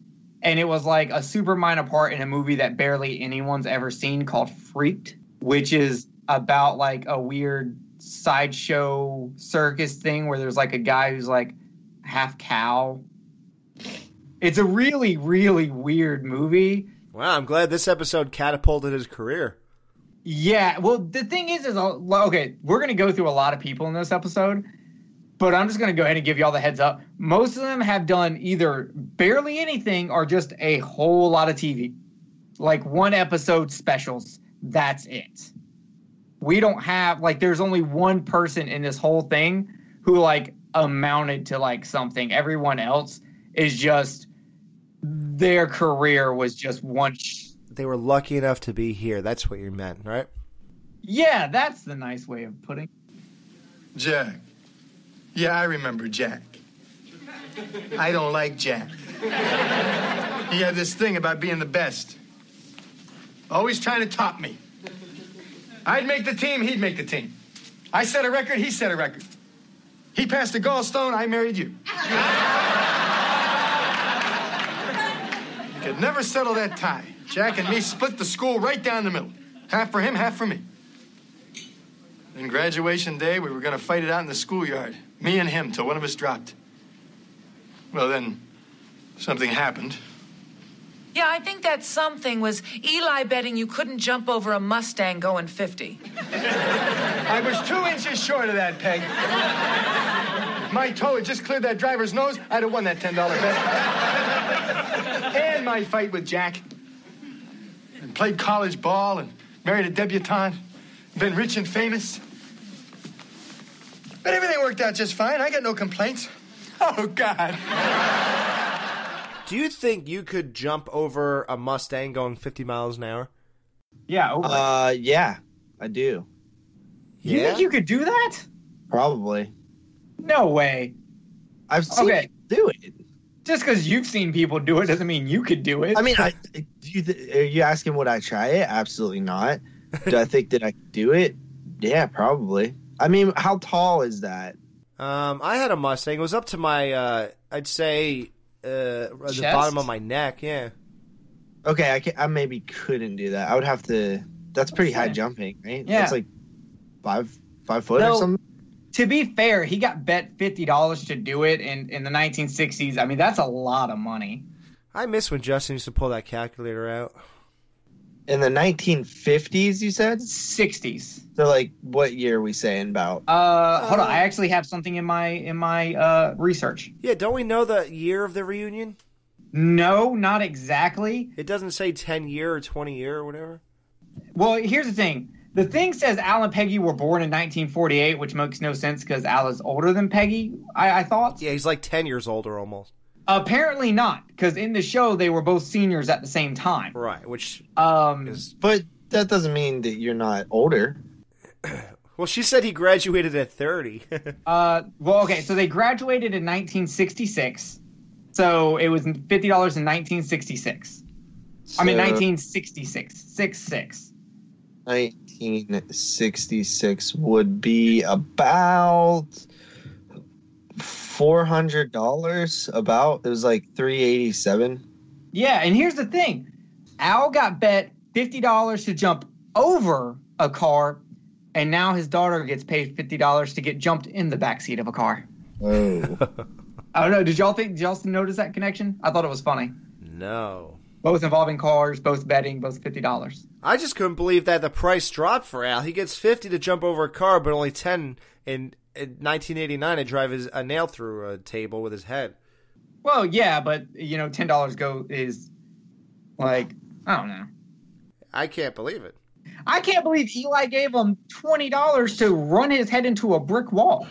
and it was like a super minor part in a movie that barely anyone's ever seen called Freaked, which is about like a weird sideshow circus thing where there's like a guy who's like half cow. It's a really, really weird movie. Wow, I'm glad this episode catapulted his career. Yeah, well, the thing is, is uh, okay. We're gonna go through a lot of people in this episode, but I'm just gonna go ahead and give you all the heads up. Most of them have done either barely anything or just a whole lot of TV, like one episode specials. That's it. We don't have like. There's only one person in this whole thing who like amounted to like something. Everyone else is just their career was just one. Sh- They were lucky enough to be here. That's what you meant, right? yeah, that's the nice way of putting. Jack. Yeah, I remember Jack. I don't like Jack. He had this thing about being the best. Always trying to top me. I'd make the team, he'd make the team. I set a record, he set a record. He passed a gallstone, I married you. You could never settle that tie. Jack and me split the school right down the middle. Half for him, half for me. Then graduation day, we were going to fight it out in the schoolyard. Me and him, till one of us dropped. Well, then something happened. Yeah, I think that something was Eli betting you couldn't jump over a Mustang going 50. I was two inches short of that, Peg. My toe had just cleared that driver's nose, I'd have won that $10 bet. and my fight with Jack. And played college ball and married a debutante. Been rich and famous. But everything worked out just fine. I got no complaints. Oh, God. Do you think you could jump over a Mustang going 50 miles an hour? Yeah. Over. Uh, yeah, I do. you yeah? think you could do that? Probably. No way. I've seen Okay. people do it. Just because you've seen people do it doesn't mean you could do it. I mean, I do you th- are you asking would I try it? Absolutely not. Do I think that I could do it? Yeah, probably. I mean, how tall is that? Um, I had a Mustang. It was up to my, uh, I'd say, uh, the bottom of my neck. Yeah. Okay, I can, I maybe couldn't do that. I would have to. That's pretty high jumping, right? Yeah. That's like five five foot or something. to be fair, he got bet fifty dollars to do it in, in the 1960s. I mean, that's a lot of money. I miss when Justin used to pull that calculator out. In the 1950s, you said. 60s. So, like, what year are we saying about? Uh, hold on. I actually have something in my in my uh research. Yeah, don't we know the year of the reunion? No, not exactly. It doesn't say 10 year or 20 year or whatever. Well, here's the thing. The thing says Al and Peggy were born in 1948, which makes no sense because Al is older than Peggy. I, I thought. Yeah, he's like 10 years older almost. Apparently not, because in the show they were both seniors at the same time. Right, which Um, is. But that doesn't mean that you're not older. Well, she said he graduated at 30. Uh, well, okay, so they graduated in 1966. So it was fifty dollars in 1966. I mean, So- 1966. Six six. 1966 would be about $400 about it was like 387 Yeah, and here's the thing: Al got bet fifty dollars to jump over a car, and now his daughter gets paid fifty dollars to get jumped in the backseat of a car. oh I don't know. Did y'all think? Did y'all notice that connection? I thought it was funny. no. Both involving cars, both betting, both fifty dollars. I just couldn't believe that the price dropped for Al. He gets 50 to jump over a car, but only 10 in, in 1989 to drive his, a nail through a table with his head. Well, yeah, but you know, ten dollars go is like I don't know. I can't believe it. I can't believe Eli gave him twenty dollars to run his head into a brick wall.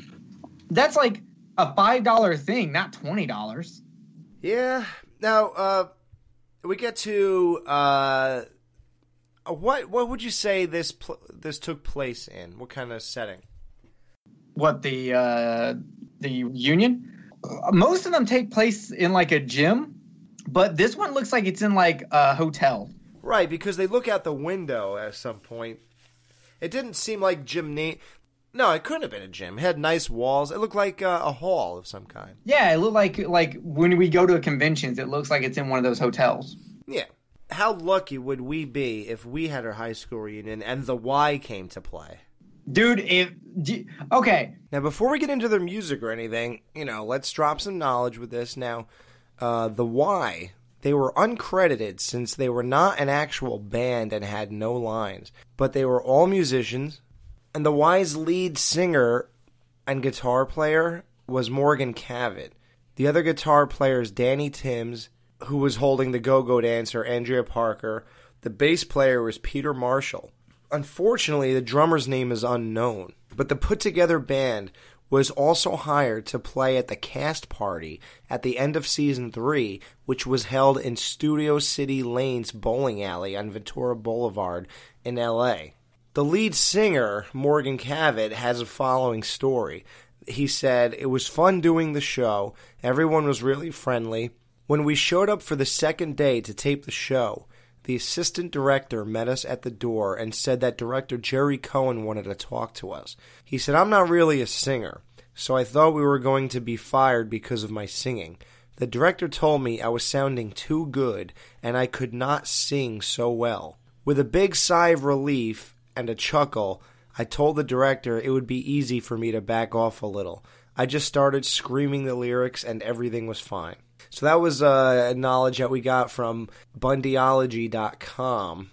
That's like a five dollar thing, not twenty dollars. Yeah. Now, uh, we get to uh, what? What would you say this pl- this took place in? What kind of setting? What the uh, the union? Most of them take place in like a gym, but this one looks like it's in like a hotel. Right, because they look out the window at some point. It didn't seem like gymna. No, it couldn't have been a gym. It had nice walls. It looked like uh, a hall of some kind. Yeah, it looked like like when we go to conventions, it looks like it's in one of those hotels. Yeah. How lucky would we be if we had our high school reunion and the Y came to play? Dude, if d- okay, Now, before we get into their music or anything, you know, let's drop some knowledge with this. Now, uh, the Y they were uncredited since they were not an actual band and had no lines, but they were all musicians. And the Y's lead singer and guitar player was Morgan Cavett. The other guitar player is Danny Timms, who was holding the go go dancer, Andrea Parker. The bass player was Peter Marshall. Unfortunately, the drummer's name is unknown, but the put together band was also hired to play at the cast party at the end of season 3, which was held in Studio City Lane's bowling alley on Ventura Boulevard in LA. The lead singer, Morgan Cavett, has a following story. He said, It was fun doing the show. Everyone was really friendly. When we showed up for the second day to tape the show, the assistant director met us at the door and said that director Gerry Cohen wanted to talk to us. He said, I'm not really a singer, so I thought we were going to be fired because of my singing. The director told me I was sounding too good and I could not sing so well. With a big sigh of relief and a chuckle, I told the director it would be easy for me to back off a little. I just started screaming the lyrics and everything was fine. So that was uh, knowledge that we got from Bundyology.com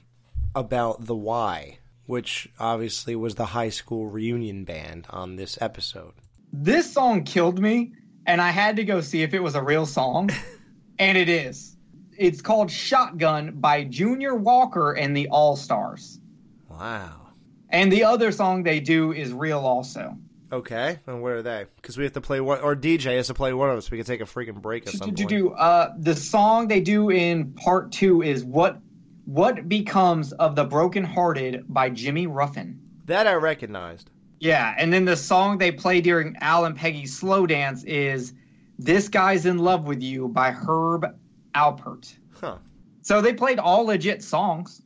about the Y, which obviously was the high school reunion band on this episode. This song killed me, and I had to go see if it was a real song, and it is. It's called Shotgun by Junior Walker and the All Stars. Wow. And the other song they do is real also. Okay, and where are they? Because we have to play one, or DJ has to play one of us. We can take a freaking break at some Do, point. do, uh, the song they do in part two is what what becomes of the broken hearted by Jimmy Ruffin. That I recognized. Yeah, and then the song they play during Al and Peggy's slow dance is "This Guy's in Love with You" by Herb Alpert. Huh. So they played all legit songs.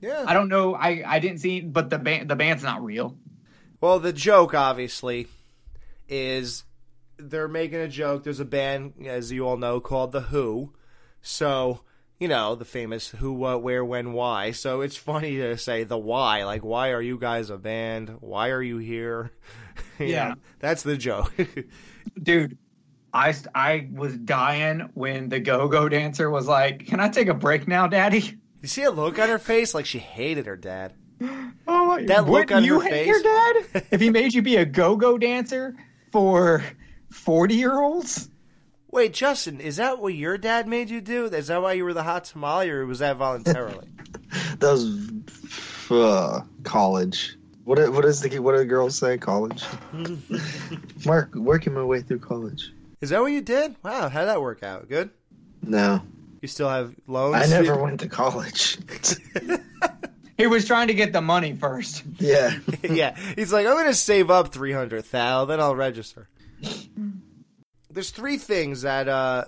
Yeah. I don't know. I I didn't see, but the band the band's not real. Well, the joke obviously is they're making a joke. There's a band, as you all know, called the Who. So you know the famous Who, What, Where, When, Why. So it's funny to say the Why. Like, why are you guys a band? Why are you here? You Yeah. that's the joke. Dude, I I was dying when the go-go dancer was like, "Can I take a break now, Daddy?" you see a look on her face like she hated her dad. Oh, That look on you her face? your dad if he made you be a go-go dancer for forty-year-olds. Wait, Justin, is that what your dad made you do? Is that why you were the hot tamale, or was that voluntarily? That was uh, college. What i- what is the what do the girls say? College. Mark, working my way through college. is that what you did? Wow, how'd that work out? Good. No, You still have loans? I never went to college. He was trying to get the money first. yeah, yeah, he's like, I'm gonna save up three hundred thou, then I'll register. There's three things that uh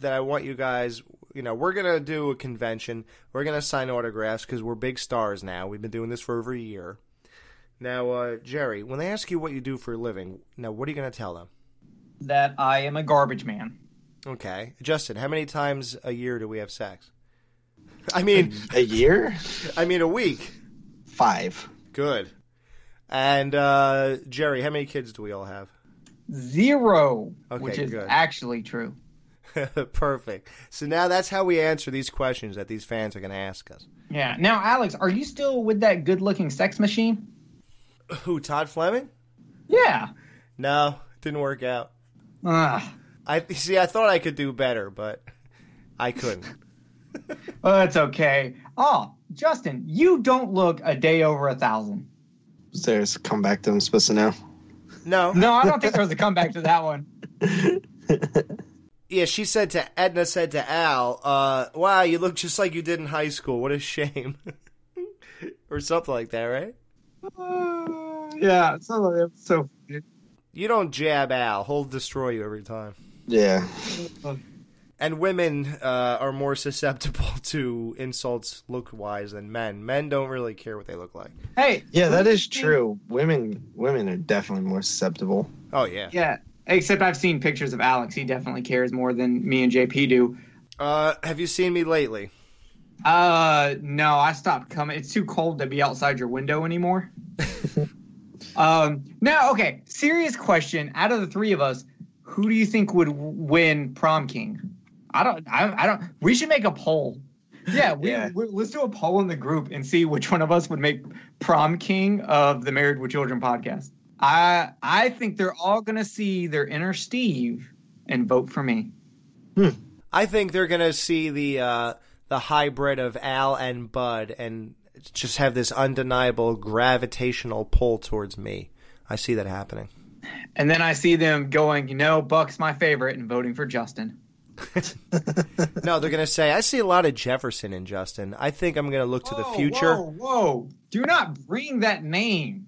that I want you guys. You know, we're gonna do a convention. We're gonna sign autographs because we're big stars now. We've been doing this for over a year. Now, uh, Jerry, when they ask you what you do for a living, now what are you gonna tell them? That I am a garbage man. Okay, Justin, how many times a year do we have sex? I mean, a year, I mean a week. five. Good. And uh, Jerry, how many kids do we all have? Zero, Okay, which is good. actually true. Perfect. So now that's how we answer these questions that these fans are going to ask us. Yeah. Now, Alex, are you still with that good-looking sex machine? Who, Todd Fleming? Yeah. No, didn't work out. Ugh. I see. I thought I could do better, but I couldn't. Oh, that's okay. Oh, Justin, you don't look a day over a thousand. There's a comeback that I'm supposed to know. No, No, I don't think there was a comeback to that one. Yeah, she said to Edna said to Al, uh, "Wow, you look just like you did in high school. What a shame." or something like that, right? Yeah, so so You don't jab Al; he'll destroy you every time. Yeah. And women uh, are more susceptible to insults look-wise than men. Men don't really care what they look like. Hey, Yeah, that is true. Women women are definitely more susceptible. Oh yeah. Yeah, except I've seen pictures of Alex. He definitely cares more than me and JP do. Uh, have you seen me lately? Uh, no, I stopped coming. It's too cold to be outside your window anymore. um, now, okay, serious question. Out of the three of us, who do you think would win prom king? I don't. I, I don't. We should make a poll. Yeah, we, Yeah. we- let's do a poll in the group and see which one of us would make prom king of the Married with Children podcast. I I think they're all gonna see their inner Steve and vote for me. I think they're gonna see the uh, the hybrid of Al and Bud and just have this undeniable gravitational pull towards me. I see that happening. And then I see them going, you know, Buck's my favorite, and voting for Justin. No, they're gonna say I see a lot of Jefferson in Justin. I think I'm gonna look to the Whoa, future. Whoa, whoa. Do not bring that name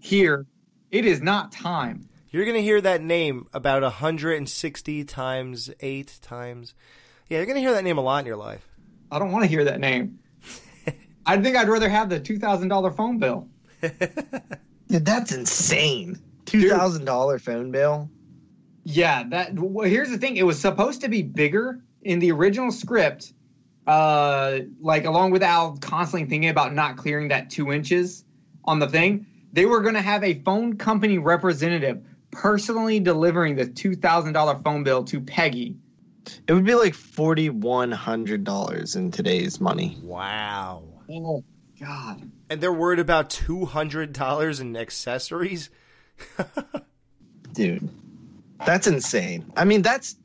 here. It is not time. You're gonna hear that name about 160 times, eight times. Yeah, you're gonna hear that name a lot in your life. I don't want to hear that name. I think I'd rather have the $2,000 phone bill. Dude, that's insane. Two thousand dollar phone bill. Yeah, that. Well, here's the thing. It was supposed to be bigger in the original script. Uh, like along with Al constantly thinking about not clearing that two inches on the thing, they were going to have a phone company representative personally delivering the two thousand dollar phone bill to Peggy It would be like forty one hundred dollars in today's money. Wow. Oh God. And they're worried about two hundred dollars in accessories. Dude, that's insane. I mean, that's.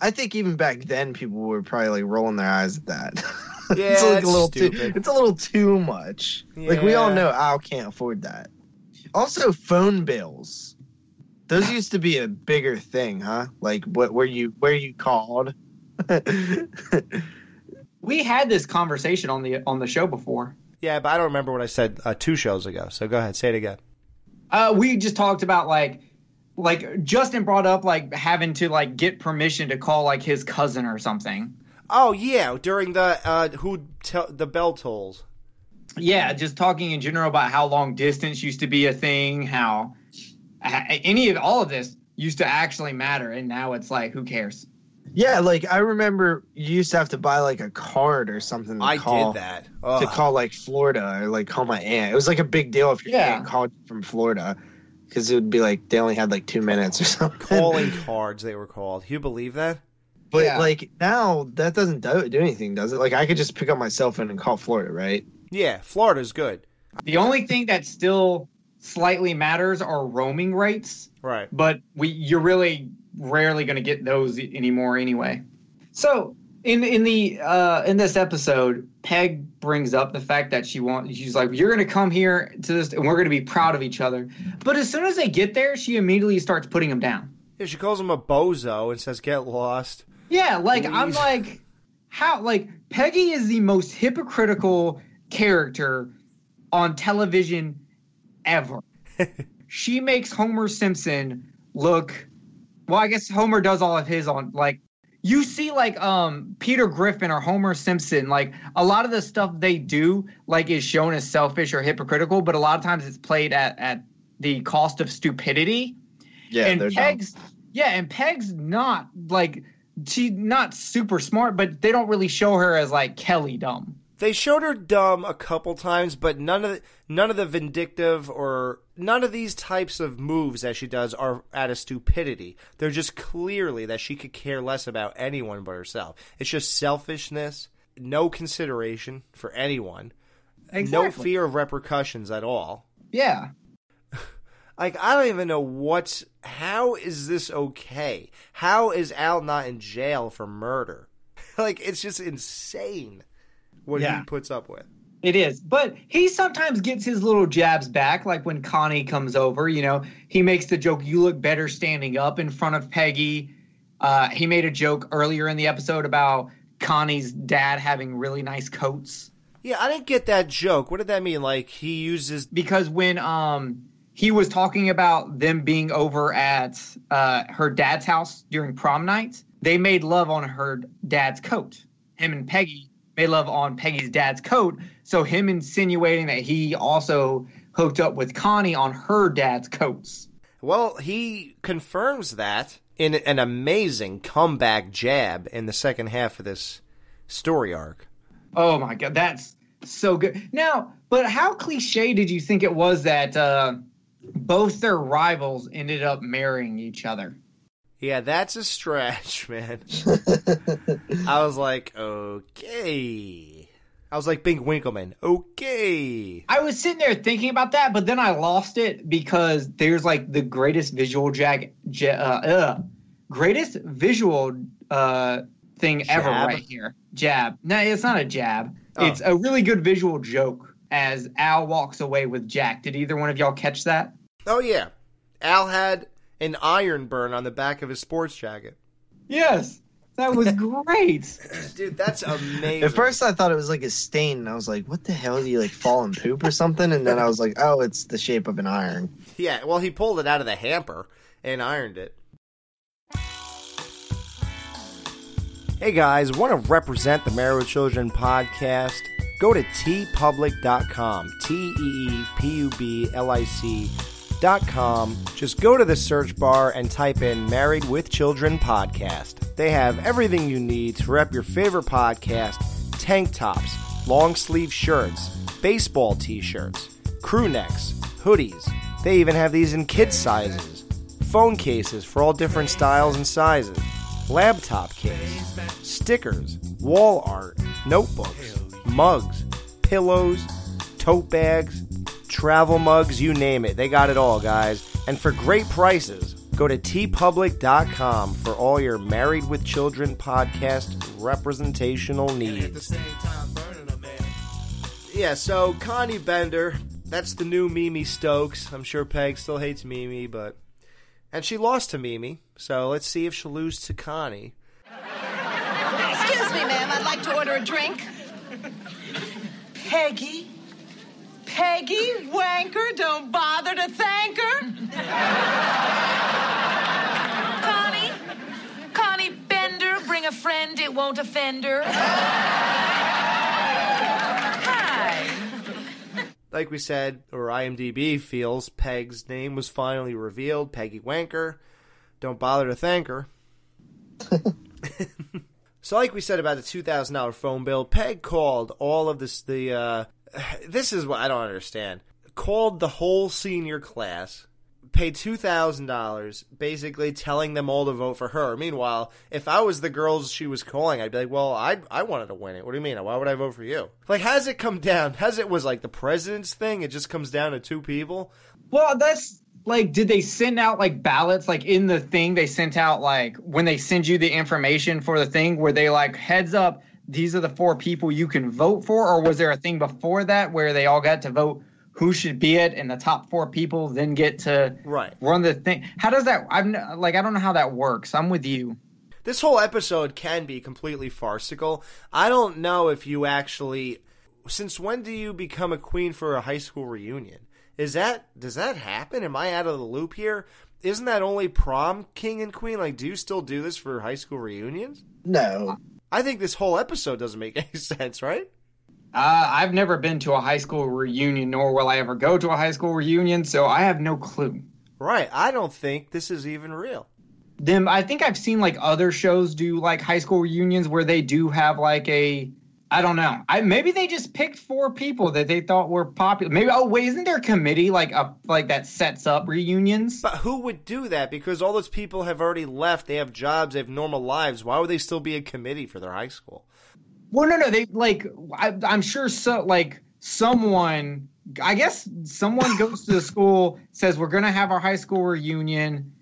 I think even back then, people were probably like rolling their eyes at that. Yeah, it's like that's a little stupid. too. It's a little too much. Like we all know Al can't afford that. Also, phone bills. Those used to be a bigger thing, huh? Like what? Where you where you called? We had this conversation on the on the show before. Yeah, but I don't remember what I said uh, two shows ago. So go ahead, say it again. Uh, we just talked about like, like Justin brought up like having to like get permission to call like his cousin or something. Oh yeah, during the uh, who te- the bell tolls. Yeah, just talking in general about how long distance used to be a thing, how any of all of this used to actually matter, and now it's like who cares? yeah, like I remember you used to have to buy like a card or something. To I call, did that. to call like Florida or like call my aunt. It was like a big deal if your Yeah. aunt called from Florida because it would be like they only had like two minutes or something. Calling cards, they were called. You believe that? But Yeah. like now that doesn't do, do anything, does it? Like I could just pick up my cell phone and call Florida, right? Yeah, Florida's good. The only thing that still slightly matters are roaming rates, Right. but we you're really rarely going to get those anymore anyway. So in in the uh, in this episode, Peg brings up the fact that she wants. She's like, "You're going to come here to this, and we're going to be proud of each other." But as soon as they get there, she immediately starts putting him down. Yeah, she calls him a bozo and says, "Get lost." Yeah, like I'm like, how? Like Peggy is the most hypocritical character on television ever. she makes Homer Simpson look. Well, I guess Homer does all of his on like. You see, like um Peter Griffin or Homer Simpson, like a lot of the stuff they do, like is shown as selfish or hypocritical, but a lot of times it's played at at the cost of stupidity Yeah, and they're dumb. Peg's yeah, and Peg's not like she's not super smart, but they don't really show her as like Kelly dumb. They showed her dumb a couple times, but none of the, none of the vindictive or none of these types of moves that she does are out of stupidity. They're just clearly that she could care less about anyone but herself. It's just selfishness, no consideration for anyone, no fear of repercussions at all. Yeah. Like I don't even know what's how is this okay? How is Al not in jail for murder? like it's just insane what Yeah. he puts up with. It is. But he sometimes gets his little jabs back, like when Connie comes over, you know, he makes the joke, you look better standing up in front of Peggy. Uh, he made a joke earlier in the episode about Connie's dad having really nice coats. Yeah, I didn't get that joke. What did that mean? Like he uses because when um he was talking about them being over at uh her dad's house during prom night, they made love on her dad's coat. Him and Peggy made love on Peggy's dad's coat. So him insinuating that he also hooked up with Connie on her dad's coats. Well, he confirms that in an amazing comeback jab in the second half of this story arc. Oh my god, that's so good. Now, but how cliche did you think it was that uh both their rivals ended up marrying each other? Yeah, that's a stretch, man. I was like, okay. I was like Bing Winkleman. Okay. I was sitting there thinking about that, but then I lost it because there's like the greatest visual jag, ja, uh, uh, greatest visual uh, thing ever right here. Jab. No, it's not a jab. Oh. It's a really good visual joke as Al walks away with Jack. Did either one of y'all catch that? Oh yeah. Al had an iron burn on the back of his sports jacket. Yes. That was great. Dude, that's amazing. At first, I thought it was like a stain, and I was like, "What the hell? Do you like fall in poop or something?" And then I was like, "Oh, it's the shape of an iron." Yeah, well, he pulled it out of the hamper and ironed it. Hey guys, want to represent the Married with Children podcast? Go to teepublic.com, T E E P U B L I C dot com. Just go to the search bar and type in Married with Children podcast. They have everything you need to rep your favorite podcast tank tops, long sleeve shirts, baseball t shirts, crew necks, hoodies. They even have these in kid sizes, phone cases for all different styles and sizes. laptop case, stickers, wall art, notebooks, mugs, pillows, tote bags, travel mugs, you name it. They got it all, guys. And for great prices, go to teepublic.com for all your Married with Children podcast representational needs. Yeah, so Connie Bender, that's the new Mimi Stokes. I'm sure Peg still hates Mimi, but. And she lost to Mimi, so let's see if she'll lose to Connie. Excuse me, ma'am. I'd like to order a drink. Peggy? Peggy? Wanker? Don't bother to thank her. Connie? Connie Bender, bring a friend, it won't offend her. Hi. Like we said, or IMDb feels, Peg's name was finally revealed. Peggy Wanker. Don't bother to thank her. so, like we said about the two thousand dollar phone bill, Peg called all of this. The uh, this is what I don't understand. Called the whole senior class, paid two thousand dollars, basically telling them all to vote for her. Meanwhile, if I was the girls she was calling, I'd be like, "Well, I I wanted to win it. What do you mean? Why would I vote for you?" Like, has it come down? Has it was like the president's thing? It just comes down to two people. Well, that's like, did they send out like ballots? Like in the thing, they sent out like when they send you the information for the thing, where they like heads up, these are the four people you can vote for, or was there a thing before that where they all got to vote who should be it, and the top four people then get to right run the thing? How does that? I'm like, I don't know how that works. I'm with you. This whole episode can be completely farcical. I don't know if you actually. Since when do you become a queen for a high school reunion? Is that does that happen? Am I out of the loop here? Isn't that only prom king and queen? Like, do you still do this for high school reunions? No. I think this whole episode doesn't make any sense, right? Uh, I've never been to a high school reunion, nor will I ever go to a high school reunion, so I have no clue. Right. I don't think this is even real. Then I think I've seen like other shows do like high school reunions where they do have like a I don't know. I maybe they just picked four people that they thought were popular. Maybe oh wait, isn't there a committee like a like that sets up reunions? But who would do that? Because all those people have already left. They have jobs. They have normal lives. Why would they still be a committee for their high school? Well, no, no. They like I, I'm sure so like someone. I guess someone goes to the school says we're gonna have our high school reunion.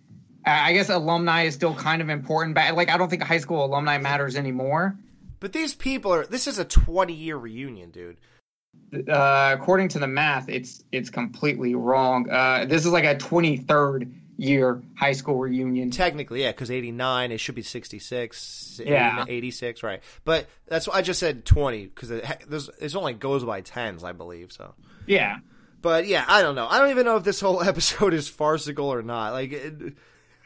I guess alumni is still kind of important, but like I don't think high school alumni matters anymore. But these people are. This is a 20 year reunion, dude. Uh, according to the math, it's it's completely wrong. Uh, this is like a 23rd year high school reunion. Technically, yeah, because 89, it should be 66, Yeah. 86, right. But that's what I just said 20, because it, it only goes by tens, I believe, so. Yeah. But yeah, I don't know. I don't even know if this whole episode is farcical or not. Like, it,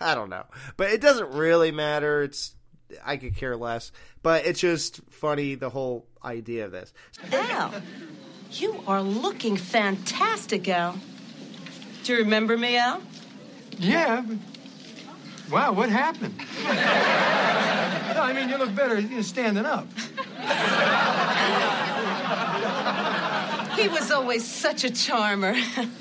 I don't know. But it doesn't really matter. It's I could care less. But it's just funny the whole idea of this. Al, you are looking fantastic, Al. Do you remember me, Al? Yeah. But, wow, what happened? no, I mean, you look better you know, standing up. He was always such a charmer.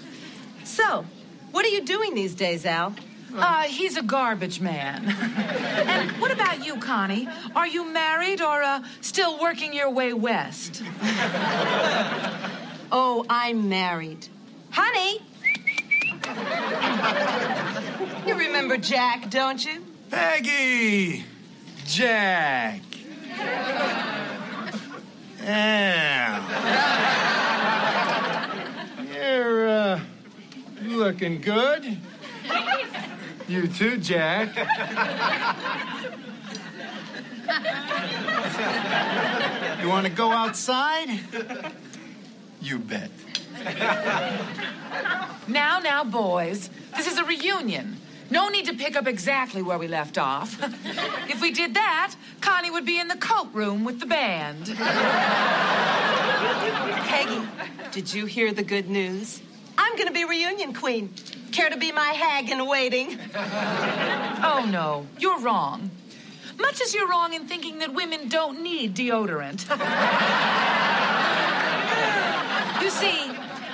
so, what are you doing these days, Al? Uh, he's a garbage man. and what about you, Connie? Are you married or uh, still working your way west? Oh, I'm married. Honey! You remember Jack, don't you? Peggy! Jack! Yeah. You're, uh, looking good. You too, Jack. You want to go outside? You bet. Now, now, boys, this is a reunion. No need to pick up exactly where we left off. if we did that, Connie would be in the coat room with the band. Peggy, did you hear the good news? I'm going to be reunion queen. Care to be my hag in waiting? Oh, no, you're wrong. Much as you're wrong in thinking that women don't need deodorant. you see,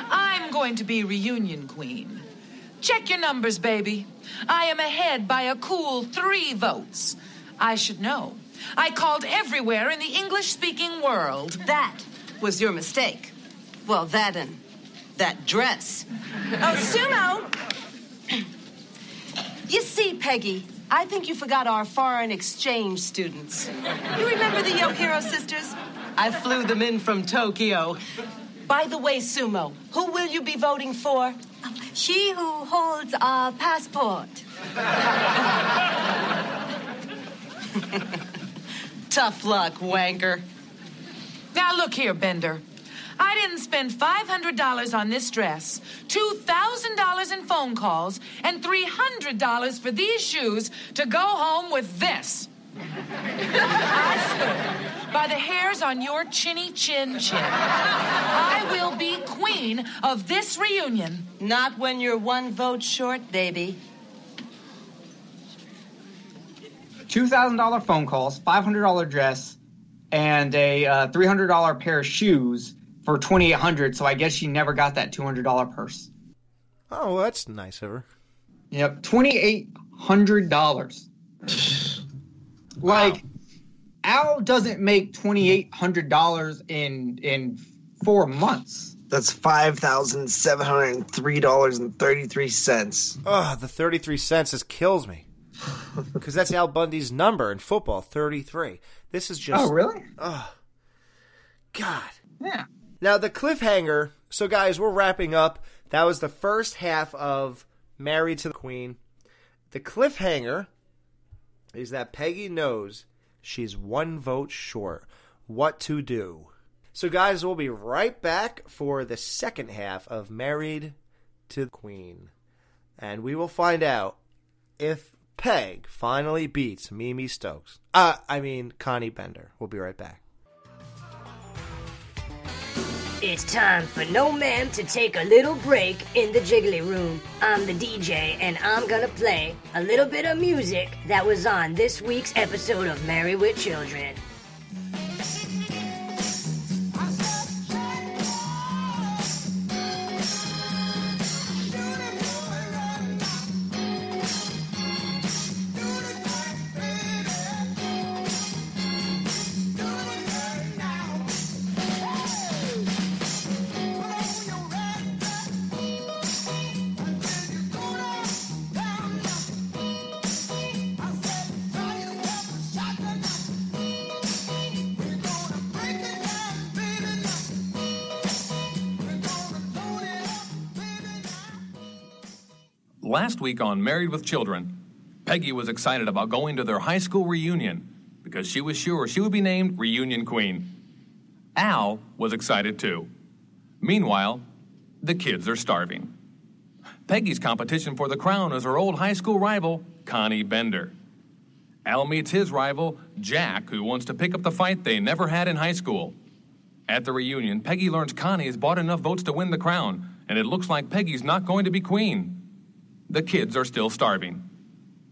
I'm going to be reunion queen. Check your numbers, baby. I am ahead by a cool three votes. I should know. I called everywhere in the English speaking world. That was your mistake. Well, that and that dress. Oh, Sumo! You see, Peggy, I think you forgot our foreign exchange students. You remember the Yo Hero sisters? I flew them in from Tokyo. By the way, Sumo, who will you be voting for? She who holds a passport. Tough luck, wanker. Now, look here, Bender. I didn't spend $500 on this dress, $2,000 in phone calls, and $300 for these shoes to go home with this. I swear, by the hairs on your chinny chin chin, I will be queen of this reunion. Not when you're one vote short, baby. Two thousand dollar phone calls, five hundred dollar dress, and a uh, three hundred dollar pair of shoes for twenty eight hundred. So I guess she never got that two hundred dollar purse. Oh, well, that's nice of her. Yep, twenty eight hundred dollars. like Al doesn't make twenty eight hundred dollars in in four months. That's five thousand seven hundred and three dollars and thirty three cents. Oh, the 33 cents just kills me. Because that's Al Bundy's number in football, 33. This is just. Oh, really? Oh, God. Yeah. Now, the cliffhanger. So, guys, we're wrapping up. That was the first half of Married to the Queen. The cliffhanger is that Peggy knows she's one vote short. What to do? So, guys, we'll be right back for the second half of Married to the Queen. And we will find out if Peg finally beats Mimi Stokes. Uh, I mean, Connie Bender. We'll be right back. It's time for No Ma'am to take a little break in the jiggly room. I'm the DJ and I'm gonna play a little bit of music that was on this week's episode of Married with Children. Last week on Married with Children, Peggy was excited about going to their high school reunion because she was sure she would be named Reunion Queen. Al was excited too. Meanwhile, the kids are starving. Peggy's competition for the crown is her old high school rival, Connie Bender. Al meets his rival, Jack, who wants to pick up the fight they never had in high school. At the reunion, Peggy learns Connie has bought enough votes to win the crown, and it looks like Peggy's not going to be queen. The kids are still starving.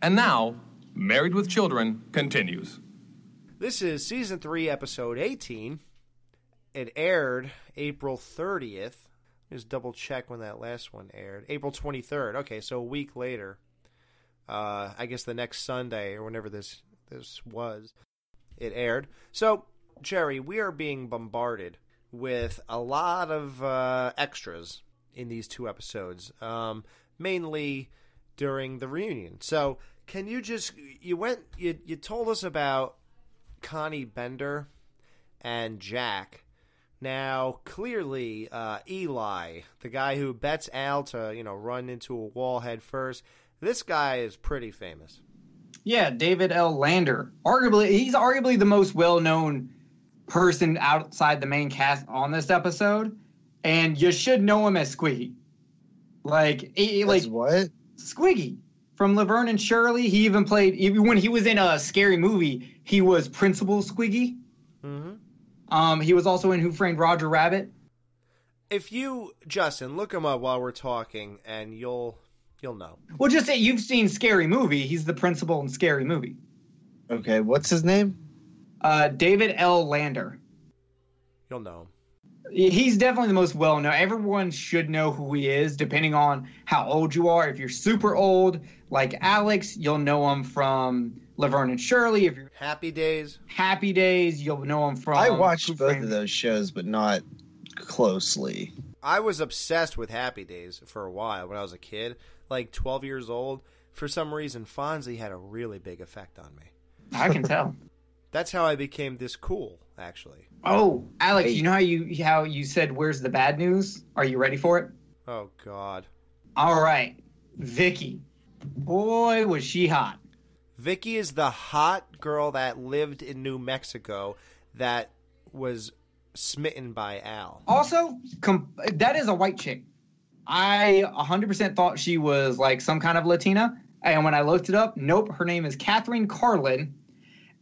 And now, Married with Children continues. This is season 3, episode 18. It aired April 30th. Just double check when that last one aired. April 23rd. Okay, so a week later. Uh, I guess the next Sunday or whenever this this was, it aired. So, Jerry, we are being bombarded with a lot of uh, extras in these two episodes, um, mainly during the reunion. So, can you just you went you you told us about Connie Bender and Jack. Now, clearly, uh, Eli, the guy who bets Al to you know run into a wall head first, this guy is pretty famous. Yeah, David L. Lander. Arguably, he's arguably the most well-known person outside the main cast on this episode, and you should know him as Squiggy. Like, he, like what? Squiggy from Laverne and Shirley. He even played even when he was in a scary movie. He was Principal Squiggy. Mm-hmm. Um, he was also in Who Framed Roger Rabbit. If you, Justin, look him up while we're talking, and you'll you'll know. Well, just say you've seen Scary Movie. He's the principal in Scary Movie. Okay, what's his name? Uh, David L. Lander. You'll know him. He's definitely the most well known. Everyone should know who he is, depending on how old you are. If you're super old, like Alex, you'll know him from Laverne and Shirley. If you're Happy Days, Happy Days, you'll know him from. I watched Who both Framed of those shows, but not closely. I was obsessed with Happy Days for a while when I was a kid, like 12 years old. For some reason, Fonzie had a really big effect on me. I can tell. That's how I became this cool, actually. Oh, Alex, you know how you how you said where's the bad news? Are you ready for it? Oh God. All right, Vicky. Boy, was she hot. Vicky is the hot girl that lived in New Mexico that was smitten by Al. Also, com- that is a white chick. I 100% thought she was like some kind of Latina. And when I looked it up, nope, her name is Catherine Carlin.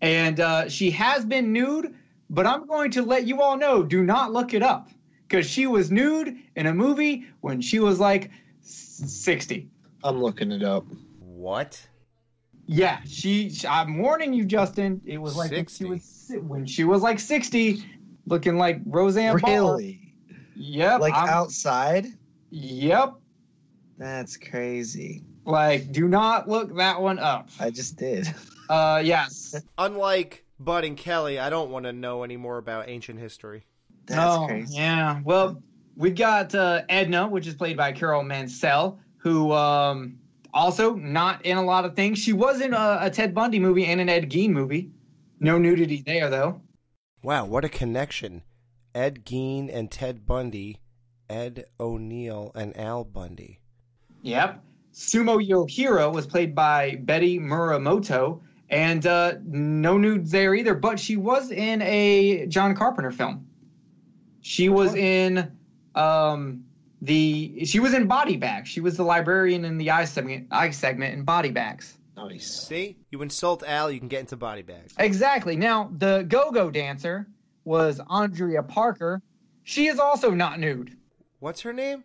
And uh, she has been nude, but I'm going to let you all know do not look it up because she was nude in a movie when she was like 60. I'm looking it up. What? Yeah, she. I'm warning you, Justin. It was like when she was when she was like 60, looking like Roseanne Barr. Really? Yep. Like I'm- outside? Yep. That's crazy. Like, do not look that one up. I just did. Uh, yes. Unlike Bud and Kelly, I don't want to know any more about ancient history. oh, Yeah. Well, we've got uh, Edna, which is played by Carol Mansell, who um, also not in a lot of things. She was in a, a Ted Bundy movie and an Ed Gein movie. No nudity there, though. Wow, what a connection. Ed Gein and Ted Bundy, Ed O'Neill and Al Bundy. Yep. Sumo Yohiro was played by Betty Muramoto, and uh, no nudes there either, but she was in a John Carpenter film. She was in um, the she was in Body Bags. She was the librarian in the eye segment, eye segment in Body Bags. Nice. See? You insult Al, you can get into body bags. Exactly. Now the go-go dancer was Andrea Parker. She is also not nude. What's her name?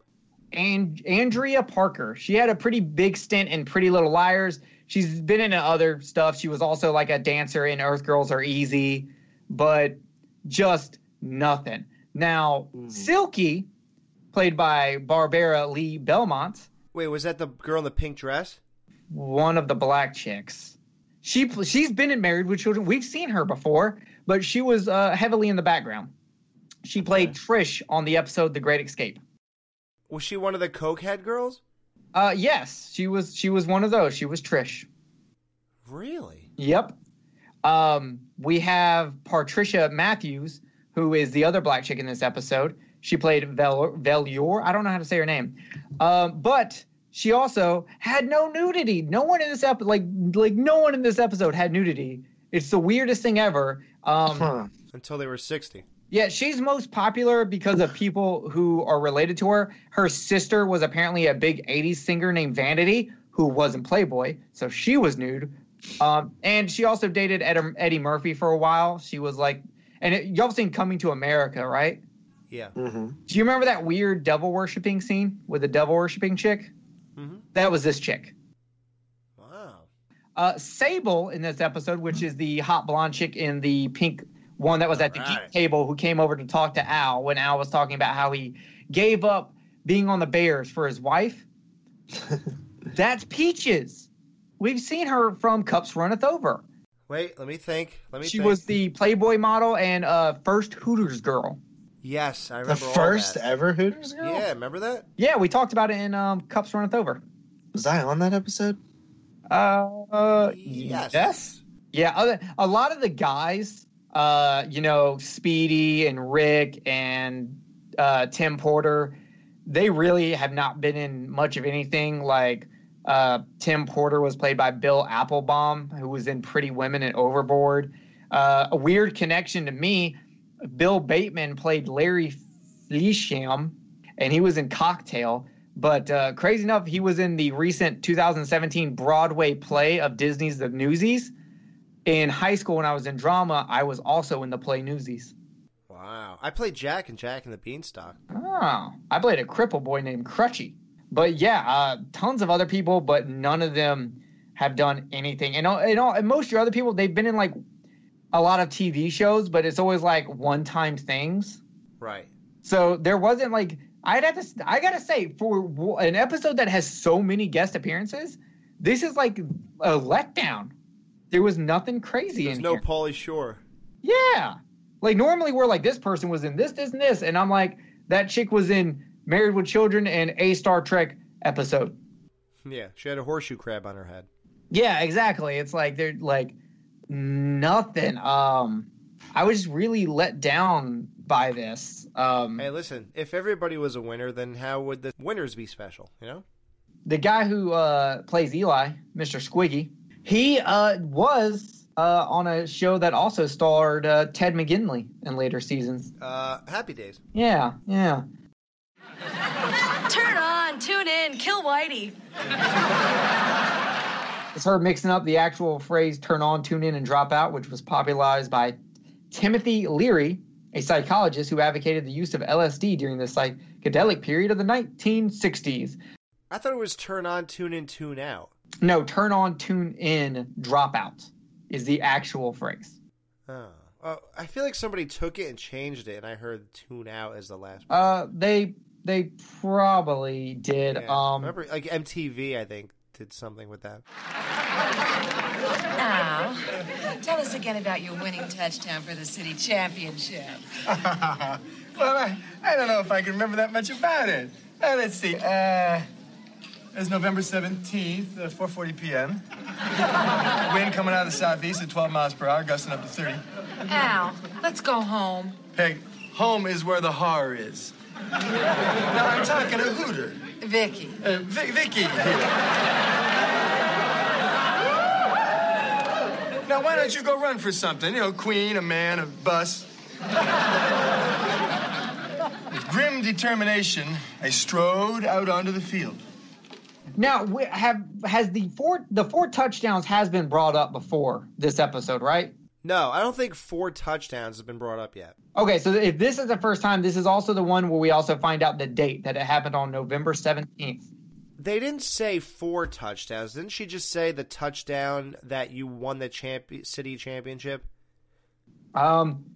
And Andrea Parker. She had a pretty big stint in Pretty Little Liars. She's been in other stuff. She was also like a dancer in Earth Girls Are Easy, but just nothing. Now, Silky, played by Barbara Lee Belmont, Wait, was that the girl in the pink dress? one of the black chicks. She she's been in Married with Children. We've seen her before, but she was uh, heavily in the background. She played Trish on the episode The Great Escape. Was she one of the cokehead girls? Uh, yes, she was. She was one of those. She was Trish. Really? Yep. Um, we have Patricia Matthews, who is the other black chick in this episode. She played Vel- Velior. I don't know how to say her name, um, but she also had no nudity. No one in this episode, like like no one in this episode had nudity. It's the weirdest thing ever. Um, Until they were 60. Yeah, she's most popular because of people who are related to her. Her sister was apparently a big 80s singer named Vanity, who was in Playboy, so she was nude. Um, and she also dated Ed- Eddie Murphy for a while. She was like, and it, y'all seen Coming to America, right? Yeah. Mm-hmm. Do you remember that weird devil worshipping scene with the devil worshipping chick? Mm-hmm. That was this chick. Wow. Uh, Sable in this episode, which is the hot blonde chick in the pink one that was at the geek table, who came over to talk to Al when Al was talking about how he gave up being on the Bears for his wife. That's Peaches. We've seen her from Cups Runneth Over. Wait, let me think. Let me She think. was the Playboy model and uh, first Hooters girl. Yes, I The remember all first that. ever Hooters girl? Yeah, remember that? Yeah, we talked about it in um, Cups Runneth Over. Was I on that episode? Uh, uh yes. yes. Yeah, other, a lot of the guys, uh, you know, Speedy and Rick and uh, Tim Porter, they really have not been in much of anything. Like uh, Tim Porter was played by Bill Applebaum, who was in Pretty Women and Overboard. Uh, a weird connection to me. Bill Bateman played Larry Fleesham, and he was in Cocktail. But uh, crazy enough, he was in the recent 2017 Broadway play of Disney's The Newsies. In high school, when I was in drama, I was also in the play Newsies. Wow. I played Jack and Jack and the Beanstalk. Oh, I played a cripple boy named Crutchy. But yeah, uh, tons of other people, but none of them have done anything. And, all, and, all, and most of your other people, they've been in like a lot of TV shows, but it's always like one time things. Right. So there wasn't like I'd have to. I gotta say, for an episode that has so many guest appearances, this is like a letdown. There was nothing crazy There's in no here. Pauly Shore. Yeah. Like normally we're like this person was in this, this, and this, and I'm like that chick was in Married with Children and a Star Trek episode. Yeah, she had a horseshoe crab on her head. Yeah, exactly. It's like they're like nothing. Um, I was really let down by this. Um, Hey, listen, if everybody was a winner, then how would the winners be special? You know? the guy who uh, plays Eli, Mr. Squiggy, he uh, was uh, on a show that also starred uh, Ted McGinley in later seasons. Uh, Happy Days. Yeah, yeah. Turn on, tune in, kill Whitey. It's her mixing up the actual phrase turn on, tune in, and drop out, which was popularized by Timothy Leary, a psychologist who advocated the use of LSD during the psychedelic period of the 1960s. I thought it was turn on, tune in, tune out. No, turn on, tune in, drop out is the actual phrase. Oh. oh, I feel like somebody took it and changed it, and I heard tune out as the last. Uh, they they probably did. Yeah. Um, Remember, like MTV, I think, did something with that. Now, tell us again about your winning touchdown for the city championship. well, I, I don't know if I can remember that much about it. Uh, let's see. Uh, it's November 17th, uh, 4.40 p.m. Wind coming out of the southeast at 12 miles per hour, gusting up to 30. Al, let's go home. Peg, home is where the horror is. now, I'm talking to hooter. Vicky. Uh, Vic- Vicky here. Now, why don't you go run for something? You know, queen, a man, a bus. With grim determination, I strode out onto the field. Now, have has the four the four touchdowns has been brought up before this episode, right? No, I don't think four touchdowns have been brought up yet. Okay, so if this is the first time, this is also the one where we also find out the date that it happened on November seventeenth. They didn't say four touchdowns. Didn't she just say the touchdown that you won the champ- city championship? Um,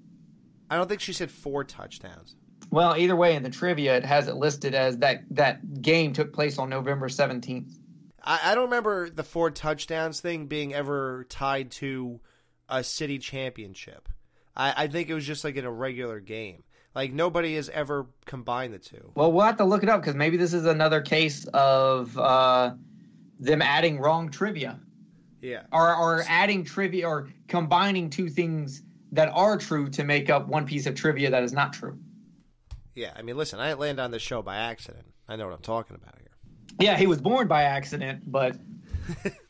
I don't think she said four touchdowns. Well, either way, in the trivia, it has it listed as that that game took place on November seventeenth. I, I don't remember the four touchdowns thing being ever tied to a city championship. I, I think it was just like in a regular game. Like nobody has ever combined the two. Well, we'll have to look it up because maybe this is another case of uh, them adding wrong trivia. Yeah. Or, or adding trivia or combining two things that are true to make up one piece of trivia that is not true. Yeah, I mean, listen, I didn't land on this show by accident. I know what I'm talking about here. Yeah, he was born by accident, but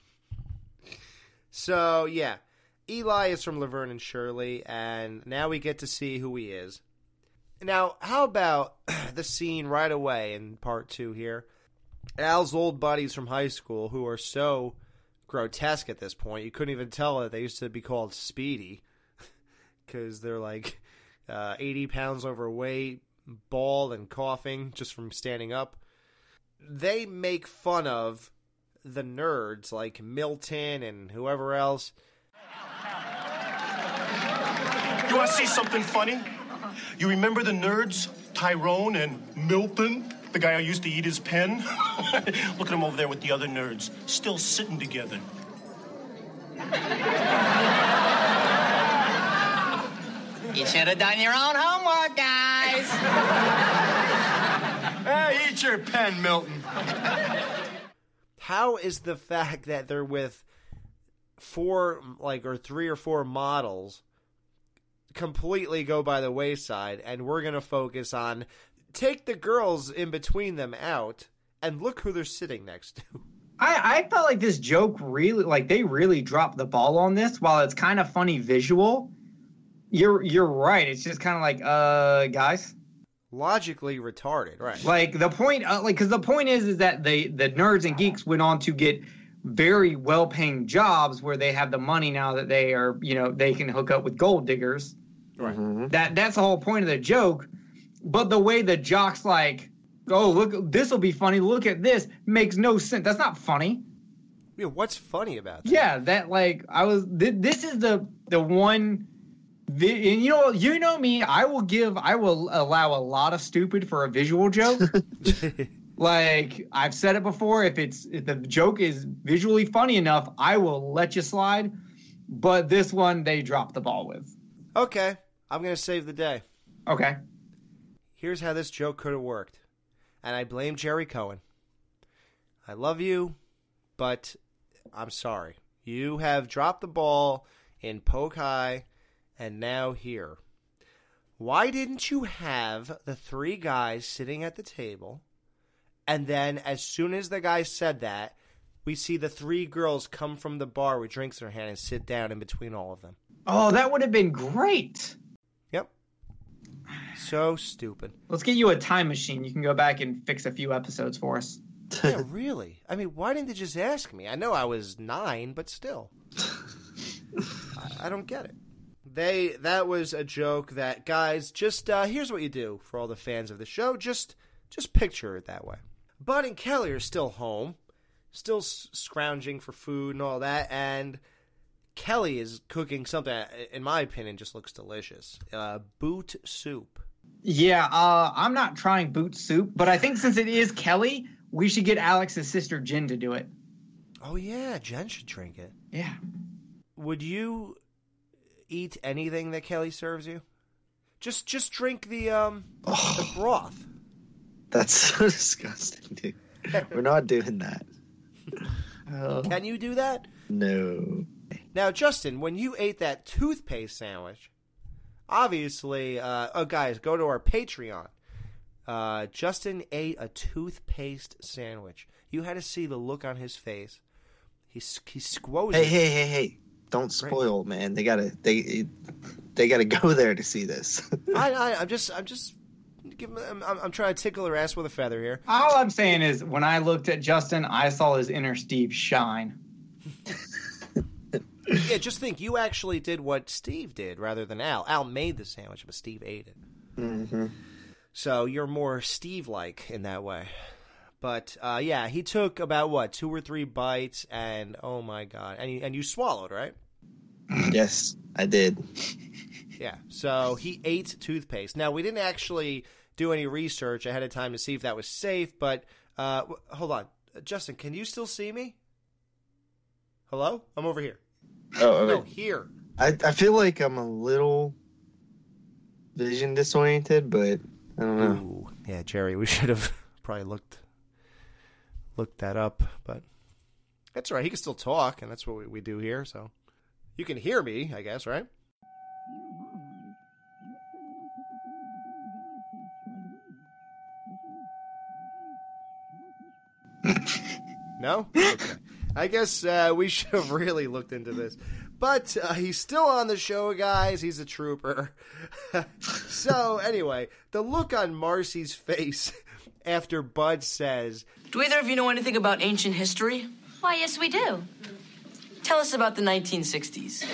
So yeah, Eli is from Laverne and Shirley, and now we get to see who he is. Now, how about the scene right away in part two here? Al's old buddies from high school, who are so grotesque at this point, you couldn't even tell that they used to be called Speedy, because they're like uh, 80 pounds overweight, bald, and coughing just from standing up. They make fun of the nerds like Milton and whoever else. You want to see something funny? You remember the nerds, Tyrone and Milton? The guy who used to eat his pen? Look at him over there with the other nerds, still sitting together. You should have done your own homework, guys. Hey, eat your pen, Milton. How is the fact that they're with four, like, or three or four models completely go by the wayside, and we're going to focus on take the girls in between them out and look who they're sitting next to. I, I felt like this joke really like they really dropped the ball on this. While it's kind of funny visual, you're you're right. It's just kind of like uh guys. Logically retarded, right? Like the point, uh, like because the point is, is that the the nerds and geeks went on to get very well paying jobs where they have the money now that they are, you know, they can hook up with gold diggers. Right. That that's the whole point of the joke. But the way the jocks like, oh look, this will be funny. Look at this makes no sense. That's not funny. Yeah, what's funny about that? Yeah, that like I was. Th- this is the the one. Vi- and you know, you know me. I will give. I will allow a lot of stupid for a visual joke. like I've said it before. If it's if the joke is visually funny enough, I will let you slide. but this one they dropped the ball with. Okay, I'm gonna save the day. Okay. Here's how this joke could have worked, and I blame Gerry Cohen. I love you, but I'm sorry. You have dropped the ball in Poke High, and now here. Why didn't you have the three guys sitting at the table, and then as soon as the guy said that, we see the three girls come from the bar with drinks in their hand and sit down in between all of them? Oh, that would have been great. Yep. So stupid. Let's get you a time machine. You can go back and fix a few episodes for us. yeah, really? I mean, why didn't they just ask me? I know I was nine, but still. I, I don't get it. They that was a joke that guys just uh, here's what you do for all the fans of the show just just picture it that way. Bud and Kelly are still home, still s- scrounging for food and all that, and Kelly is cooking something that, in my opinion just looks delicious. Uh, boot soup. Yeah, uh, I'm not trying boot soup, but I think since it is Kelly, we should get Alex's sister Jen to do it. Oh yeah, Jen should drink it. Yeah. Would you eat anything that Kelly serves you? Just just drink the um the broth. That's so disgusting, dude. We're not doing that. Oh, Can you do that? no. Now, Justin, when you ate that toothpaste sandwich, obviously, uh, oh guys, go to our Patreon. Uh, Justin ate a toothpaste sandwich. You had to see the look on his face. He s- he squoze. Hey, hey, hey, hey! Don't spoil, man. They gotta they they gotta go there to see this. I, I, I'm just, I'm just, give him, I'm, I'm, I'm trying to tickle her ass with a feather here. All I'm saying is, when I looked at Justin, I saw his inner Steve shine. yeah, just think, you actually did what Steve did rather than Al. Al made the sandwich, but Steve ate it. mm-hmm. So you're more Steve-like in that way. But uh, yeah, he took about what two or three bites, and oh my god, and you, and you swallowed, right? Yes, I did. Yeah. So he ate toothpaste. Now we didn't actually do any research ahead of time to see if that was safe, but uh, w- hold on, Justin, can you still see me? Hello, I'm over here. Oh, No, here. I I feel like I'm a little vision disoriented, but I don't know. Ooh, yeah, Jerry, we should have probably looked looked that up, but that's all right. He can still talk, and that's what we, we do here. So you can hear me, I guess, right? No? Okay. I guess uh, we should have really looked into this. But uh, he's still on the show, guys. He's a trooper. so, anyway, the look on Marcy's face after Bud says, Do either of you know anything about ancient history? Why, yes, we do. Tell us about the 1960s.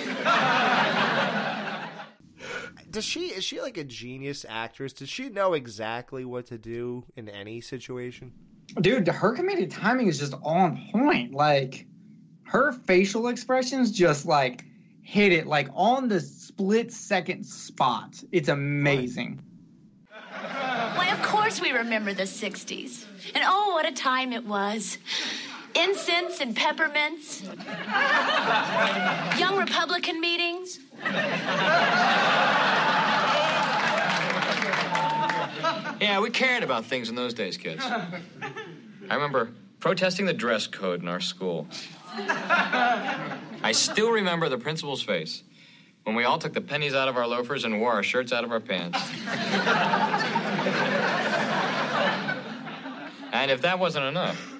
Does she is she like a genius actress? Does she know exactly what to do in any situation? Dude, her comedic timing is just on point. Like, her facial expressions just like hit it like on the split second spot. It's amazing. Why, of course we remember the 60s. And oh, what a time it was. Incense and peppermints. Young Republican meetings. Yeah, we cared about things in those days, kids. I remember protesting the dress code in our school. I still remember the principal's face when we all took the pennies out of our loafers and wore our shirts out of our pants. And if that wasn't enough,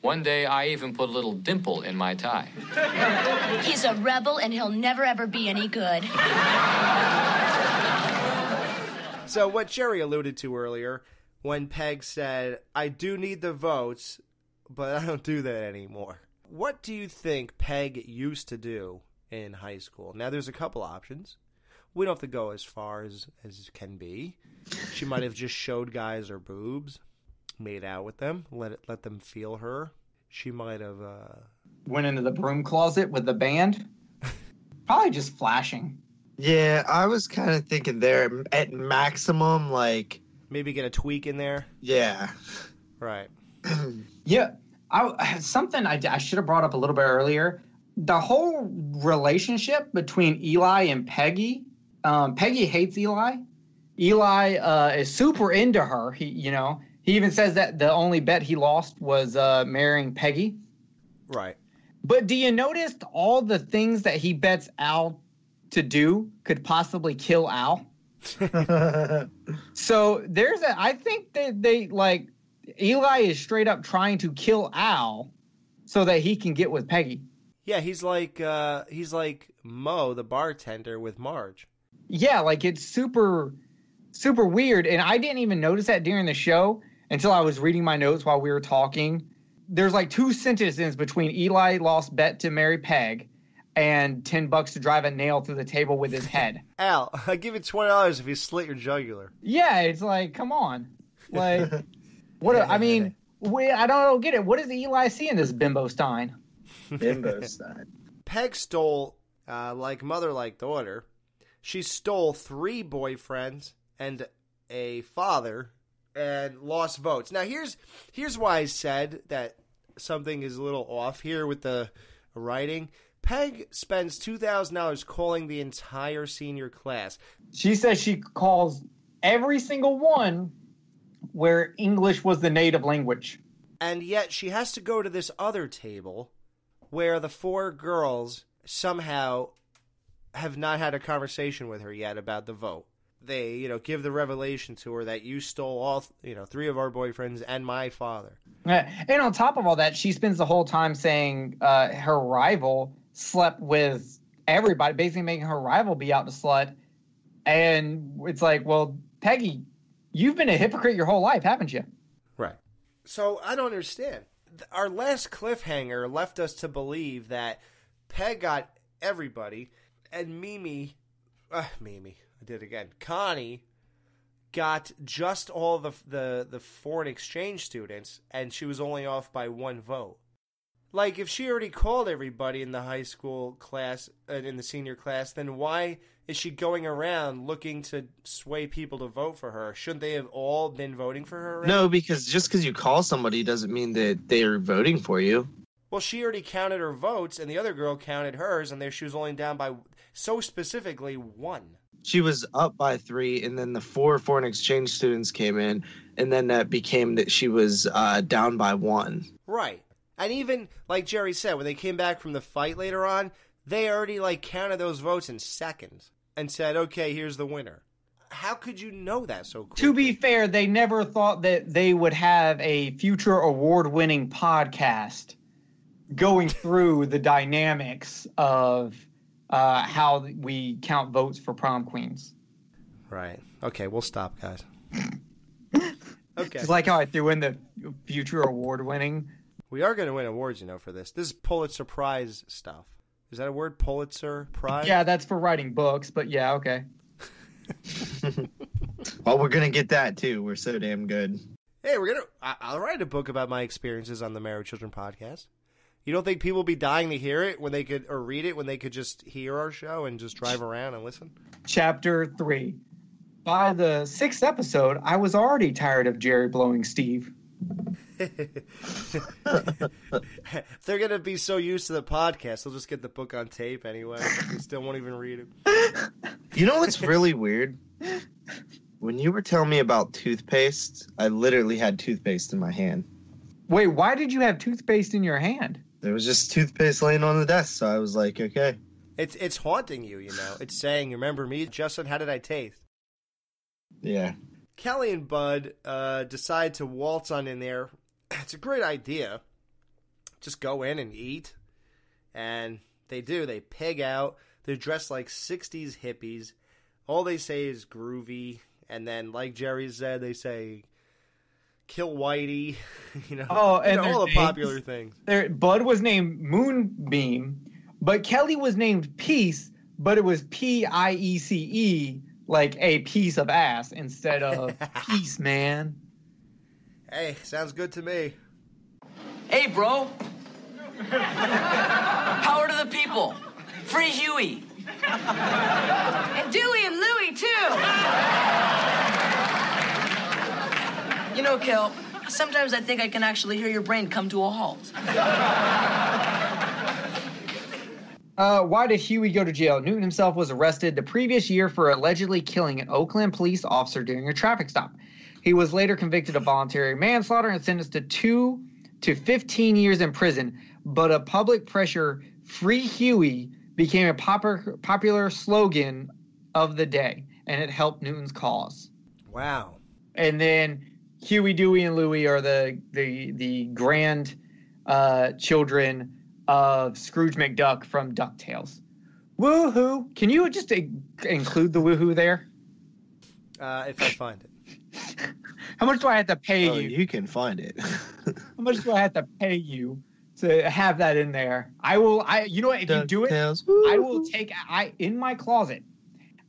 one day I even put a little dimple in my tie. He's a rebel and he'll never ever be any good. So what Jerry alluded to earlier when Peg said, "I do need the votes, but I don't do that anymore." What do you think Peg used to do in high school? Now there's a couple options. We don't have to go as far as as can be. She might have just showed guys her boobs, made out with them, let it, let them feel her. She might have uh Went into the broom closet with the band. Probably just flashing. Yeah, I was kind of thinking there at maximum, like maybe get a tweak in there. yeah, Right. Yeah, I, something I, I should have brought up a little bit earlier. the whole relationship between Eli and Peggy. Um, Peggy hates Eli. Eli uh, is super into her. He, you know, he even says that the only bet he lost was uh, marrying Peggy. Right. But do you notice all the things that he bets Al to do could possibly kill Al? so there's a. I think that they like Eli is straight up trying to kill Al so that he can get with Peggy. Yeah, he's like uh, he's like Moe, the bartender, with Marge. Yeah, like it's super, super weird. And I didn't even notice that during the show until I was reading my notes while we were talking. There's like two sentences between Eli lost bet to Mary Peg and 10 bucks to drive a nail through the table with his head. Al, I give you twenty dollars if you slit your jugular. Yeah, it's like, come on. Like, what? I mean, we, I don't get it. What does Eli see in this bimbo Stein? Bimbo Stein. Peg stole, uh, like mother, like daughter. She stole three boyfriends and a father, and lost votes. Now here's here's why I said that something is a little off here with the writing. Peg spends two thousand dollars calling the entire senior class. She says she calls every single one where English was the native language. And yet she has to go to this other table where the four girls somehow have not had a conversation with her yet about the vote. They, you know, give the revelation to her that you stole all, you know, three of our boyfriends and my father. Yeah, And on top of all that, she spends the whole time saying uh, her rival slept with everybody, basically making her rival be out to slut. And it's like, well, Peggy, you've been a hypocrite your whole life, haven't you? Right. So I don't understand. Our last cliffhanger left us to believe that Peg got everybody, and Mimi, uh, Mimi, I did again. Connie got just all the the the foreign exchange students, and she was only off by one vote. Like if she already called everybody in the high school class uh, in the senior class, then why is she going around looking to sway people to vote for her? Shouldn't they have all been voting for her? already? No, because just because you call somebody doesn't mean that they're voting for you. Well, she already counted her votes, and the other girl counted hers, and there she was only down by so specifically one. She was up by three, and then the four foreign exchange students came in, and then that became that she was uh, down by one. Right. And even like Jerry said, when they came back from the fight later on, they already like counted those votes in seconds and said, "Okay, here's the winner." How could you know that so quick? To be fair, they never thought that they would have a future award winning podcast going through the dynamics of uh, how we count votes for prom queens. Right. Okay, we'll stop, guys. okay. It's like how I threw in the future award winning. We are going to win awards, you know, for this. This is Pulitzer Prize stuff. Is that a word? Pulitzer Prize? Yeah, that's for writing books, but yeah, okay. Well, we're gonna get that too. We're so damn good. Hey, we're gonna. I- I'll write a book about my experiences on the Married Children podcast. You don't think people will be dying to hear it when they could, or read it when they could just hear our show and just drive around and listen? Chapter three. By the sixth episode, I was already tired of Jerry blowing Steve. They're gonna be so used to the podcast, they'll just get the book on tape anyway. They still won't even read it. You know what's really weird? When you were telling me about toothpaste, I literally had toothpaste in my hand. Wait, why did you have toothpaste in your hand? There was just toothpaste laying on the desk, so I was like, okay. It's it's haunting you, you know. It's saying, "Remember me, Justin? How did I taste?" Yeah. Kelly and Bud uh, decide to waltz on in there. It's a great idea. Just go in and eat. And they do. They pig out. They're dressed like 60s hippies. All they say is groovy. And then, like Jerry said, they say, kill Whitey. you know, Oh, you and know, their all the names- popular things. Their, Bud was named Moonbeam, but Kelly was named Peace, but it was P I E C E, like a piece of ass instead of peace, man. Hey, sounds good to me. Hey, bro. Power to the people. Free Huey. And Dewey and Louie, too. You know, Kel, sometimes I think I can actually hear your brain come to a halt. Uh, why did Huey go to jail? Newton himself was arrested the previous year for allegedly killing an Oakland police officer during a traffic stop. He was later convicted of voluntary manslaughter and sentenced to two to 15 years in prison. But a public pressure, Free Huey, became a popular, popular slogan of the day, and it helped Newton's cause. Wow. And then Huey, Dewey, and Louie are the the the grand uh, children of Scrooge McDuck from Ducktales. Woohoo! Can you just include the woohoo there? Uh, if I find it. How much do I have to pay Oh, you? you can find it. How much do I have to pay you to have that in there? I will. I. You know what? If you do it, I will take. I in my closet.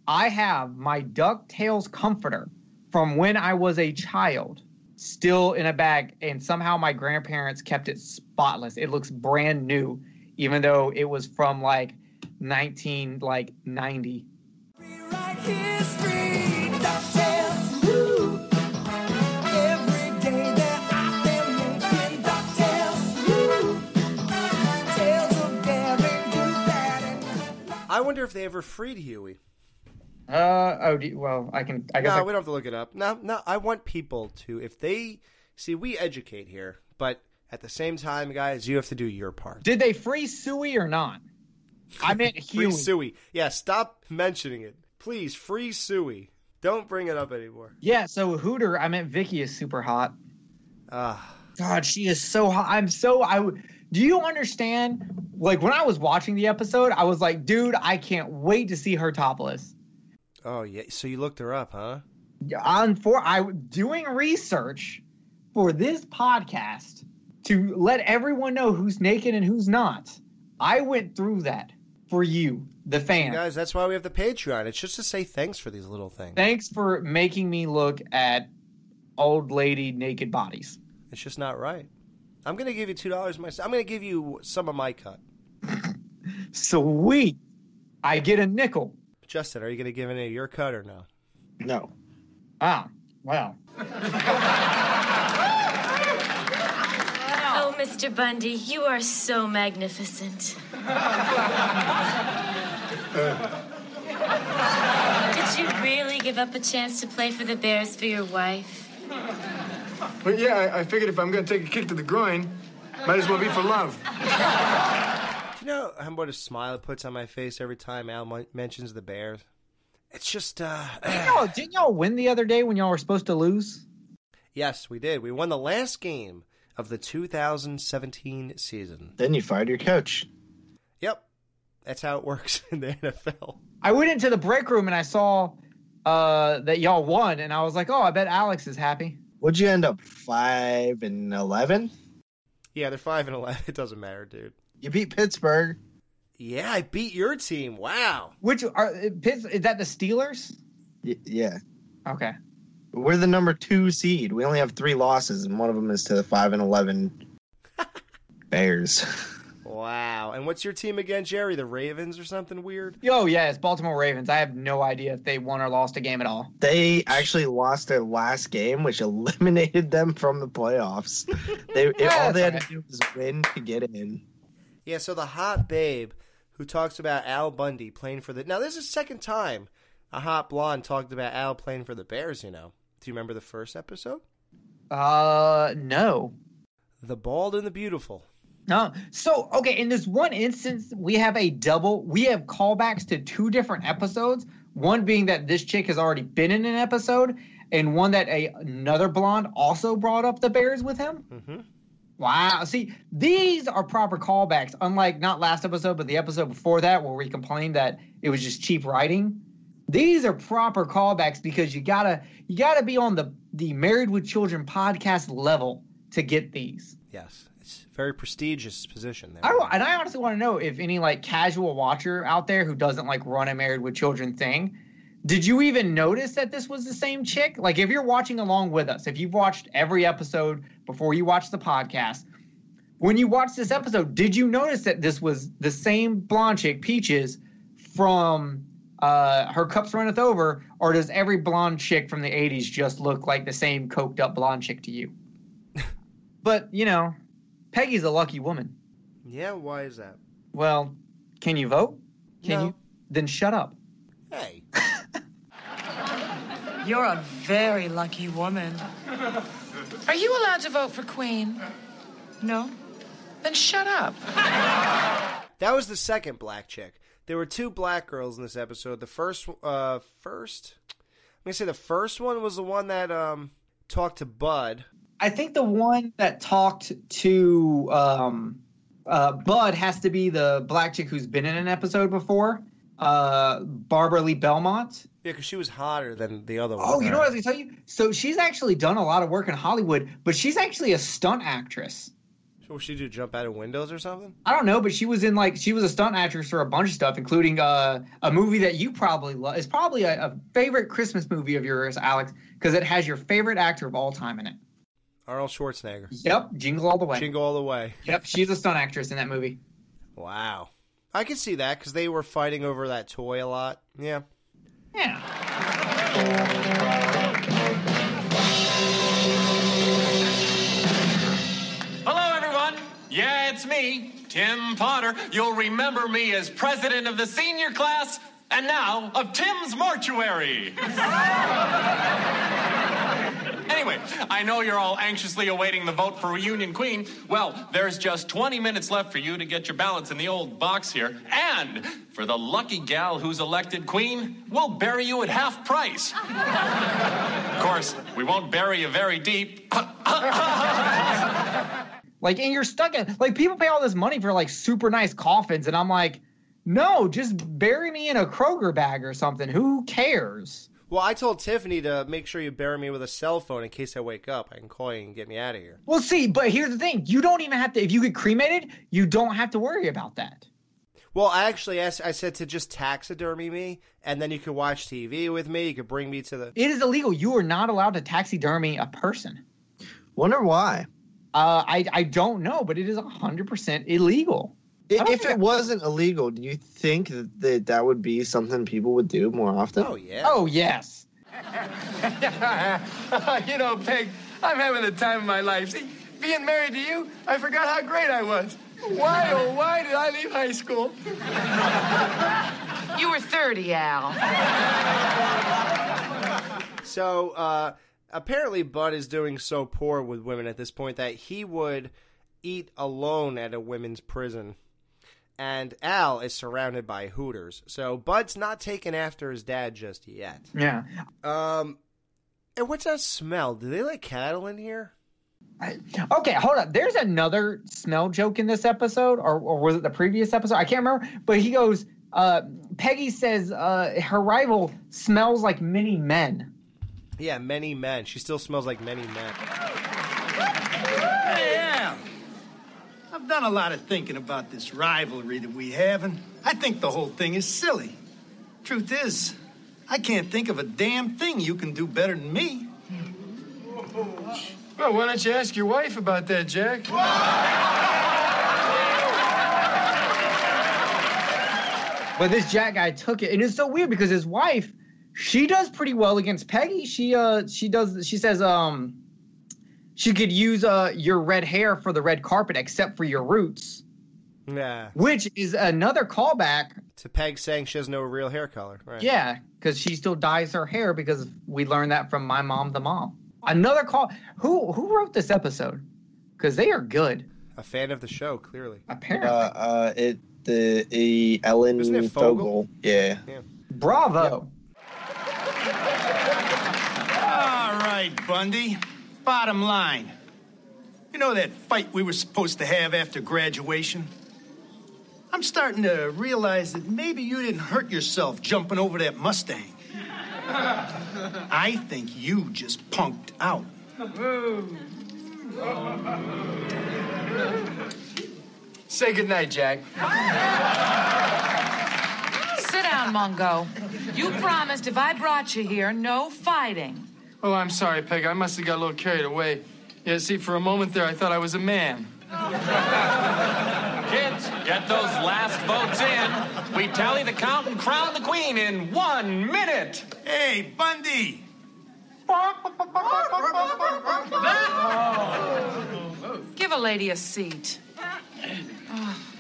I have my Ducktales comforter from when I was a child, still in a bag, and somehow my grandparents kept it spotless. It looks brand new, even though it was from like 19 like 90. I wonder if they ever freed Huey. Uh oh. You- well, I can. I guess. no, I- we don't have to look it up. No, no. I want people to, if they see, we educate here, but at the same time, guys, you have to do your part. Did they free Suey or not? I meant Free Huey. Suey. Yeah, stop mentioning it, please. Free Suey. Don't bring it up anymore. Yeah. So Hooter. I meant Vicky is super hot. Ah. God, she is so hot. I'm so. I. Do you understand? Like when I was watching the episode, I was like, dude, I can't wait to see her topless. Oh yeah. So you looked her up, huh? On for I doing research for this podcast to let everyone know who's naked and who's not. I went through that for you, the fan. Guys, that's why we have the Patreon. It's just to say thanks for these little things. Thanks for making me look at old lady naked bodies. It's just not right. I'm gonna give you two dollars myself. I'm gonna give you some of my cut. Sweet. I get a nickel. Justin, are you gonna give any of your cut or no? No. Ah, wow. Oh, Mr. Bundy, you are so magnificent. Did you really give up a chance to play for the Bears for your wife? But yeah, I, I figured if I'm going to take a kick to the groin, might as well be for love. Do you know how much a smile it puts on my face every time Al mon- mentions the Bears? It's just, uh, Didn't y'all, didn't y'all win the other day when y'all were supposed to lose? yes, we did. We won the last game of the 2017 season. Then you fired your coach. Yep, that's how it works in the NFL. I went into the break room and I saw uh, that y'all won, and I was like, oh, I bet Alex is happy. Would you end up five and eleven? Yeah, they're five and eleven. It doesn't matter, dude. You beat Pittsburgh. Yeah, I beat your team. Wow. Which are Pitts, is that the Steelers? Y- yeah. Okay. We're the number two seed. We only have three losses, and one of them is to the five and eleven Bears. Wow. And what's your team again, Jerry? The Ravens or something weird? Oh, yeah, it's Baltimore Ravens. I have no idea if they won or lost a game at all. They actually lost their last game, which eliminated them from the playoffs. They all they had to do was win to get in. Yeah, so the hot babe who talks about Al Bundy playing for the. Now, this is the second time a hot blonde talked about Al playing for the Bears, you know. Do you remember the first episode? Uh, no. The Bald and the Beautiful. No. So, okay, in this one instance, we have a double, we have callbacks to two different episodes. One being that this chick has already been in an episode, and one that a another blonde also brought up the Bears with him. Mm-hmm. Wow. See, these are proper callbacks, unlike not last episode, but the episode before that, where we complained that it was just cheap writing. These are proper callbacks because you gotta you gotta be on the the Married with Children podcast level to get these. Yes, it's a very prestigious position there. I, and I honestly want to know if any like casual watcher out there who doesn't like run a Married with Children thing, did you even notice that this was the same chick? Like, if you're watching along with us, if you've watched every episode before you watch the podcast, when you watched this episode, did you notice that this was the same blonde chick, Peaches, from uh, Her Cups Runneth Over, or does every blonde chick from the 80s just look like the same coked up blonde chick to you? but, you know, Peggy's a lucky woman. Yeah, why is that? Well, Can you vote? Can No. you? Then shut up. Hey. You're a very lucky woman. Are you allowed to vote for Queen? No? Then shut up. That was the second black chick. There were two black girls in this episode. The first, uh, first, I'm gonna say the first one was the one that um talked to Bud. I think the one that talked to um, uh, Bud has to be the black chick who's been in an episode before, uh, Barbara Lee Belmont. Yeah, because she was hotter than the other one. Oh, you know what I was gonna tell you? So she's actually done a lot of work in Hollywood, but she's actually a stunt actress. So she do? Jump out of windows or something? I don't know, but she was in like she was a stunt actress for a bunch of stuff, including uh, a movie that you probably love. It's probably a, a favorite Christmas movie of yours, Alex, because it has your favorite actor of all time in it. Arnold Schwarzenegger. Yep, Jingle All the Way. Jingle all the way. Yep, she's a stunt actress in that movie. Wow. I can see that because they were fighting over that toy a lot. Yeah. Yeah. Hello, everyone. Yeah, it's me, Tim Potter. You'll remember me as president of the senior class and now of Tim's Mortuary. Anyway, I know you're all anxiously awaiting the vote for Reunion Queen. Well, there's just 20 minutes left for you to get your ballots in the old box here. And for the lucky gal who's elected queen, we'll bury you at half price. of course, we won't bury you very deep. Like, and you're stuck in like people pay all this money for like super nice coffins, and I'm like, no, just bury me in a Kroger bag or something. Who cares? Well, I told Tiffany to make sure you bury me with a cell phone in case I wake up. I can call you and get me out of here. Well, see, but here's the thing: you don't even have to. If you get cremated, you don't have to worry about that. Well, I actually asked, I said to just taxidermy me, and then you could watch TV with me. You could bring me to the. It is illegal. You are not allowed to taxidermy a person. Wonder why? Uh, I I don't know, but it is hundred percent illegal. I- If think it wasn't illegal, do you think that, that that would be something people would do more often? Oh yeah. Oh yes. you know, Peg, I'm having the time of my life. See, being married to you, I forgot how great I was. Why, oh, why did I leave high school? You were 30, Al. So uh, apparently, Bud is doing so poor with women at this point that he would eat alone at a women's prison. And Al is surrounded by Hooters. So Bud's not taken after his dad just yet. Yeah. Um, and what's that smell? Do they like cattle in here? Okay, hold up. There's another smell joke in this episode, or, or was it the previous episode? I can't remember. But he goes, uh, Peggy says uh, her rival smells like many men. Yeah, many men. She still smells like many men. I've done a lot of thinking about this rivalry that we have, and I think the whole thing is silly. Truth is, I can't think of a damn thing you can do better than me. Well, why don't you ask your wife about that, Jack? But this Jack guy took it, and it's so weird because his wife, she does pretty well against Peggy. She uh she does she says um she could use uh your red hair for the red carpet except for your roots, Yeah. which is another callback. To Peg saying she has no real hair color. Right. Yeah, because she still dyes her hair because we learned that from my mom, the mom. Another call. Who who wrote this episode? Because they are good. A fan of the show, clearly. Apparently. Uh, uh, it the e, Ellen Isn't it Fogle? Yeah. Bravo. All right, Bundy. Bottom line. You know that fight we were supposed to have after graduation? I'm starting to realize that maybe you didn't hurt yourself jumping over that Mustang. I think you just punked out. Say goodnight, Jack. Sit down, Mungo. You promised if I brought you here, no fighting. Oh, I'm sorry, Peg. I must have got a little carried away. Yeah, see, for a moment there, I thought I was a man. Kids, get those last votes in. We tally the count and crown the queen in one minute. Hey, Bundy! Give a lady a seat. Oh.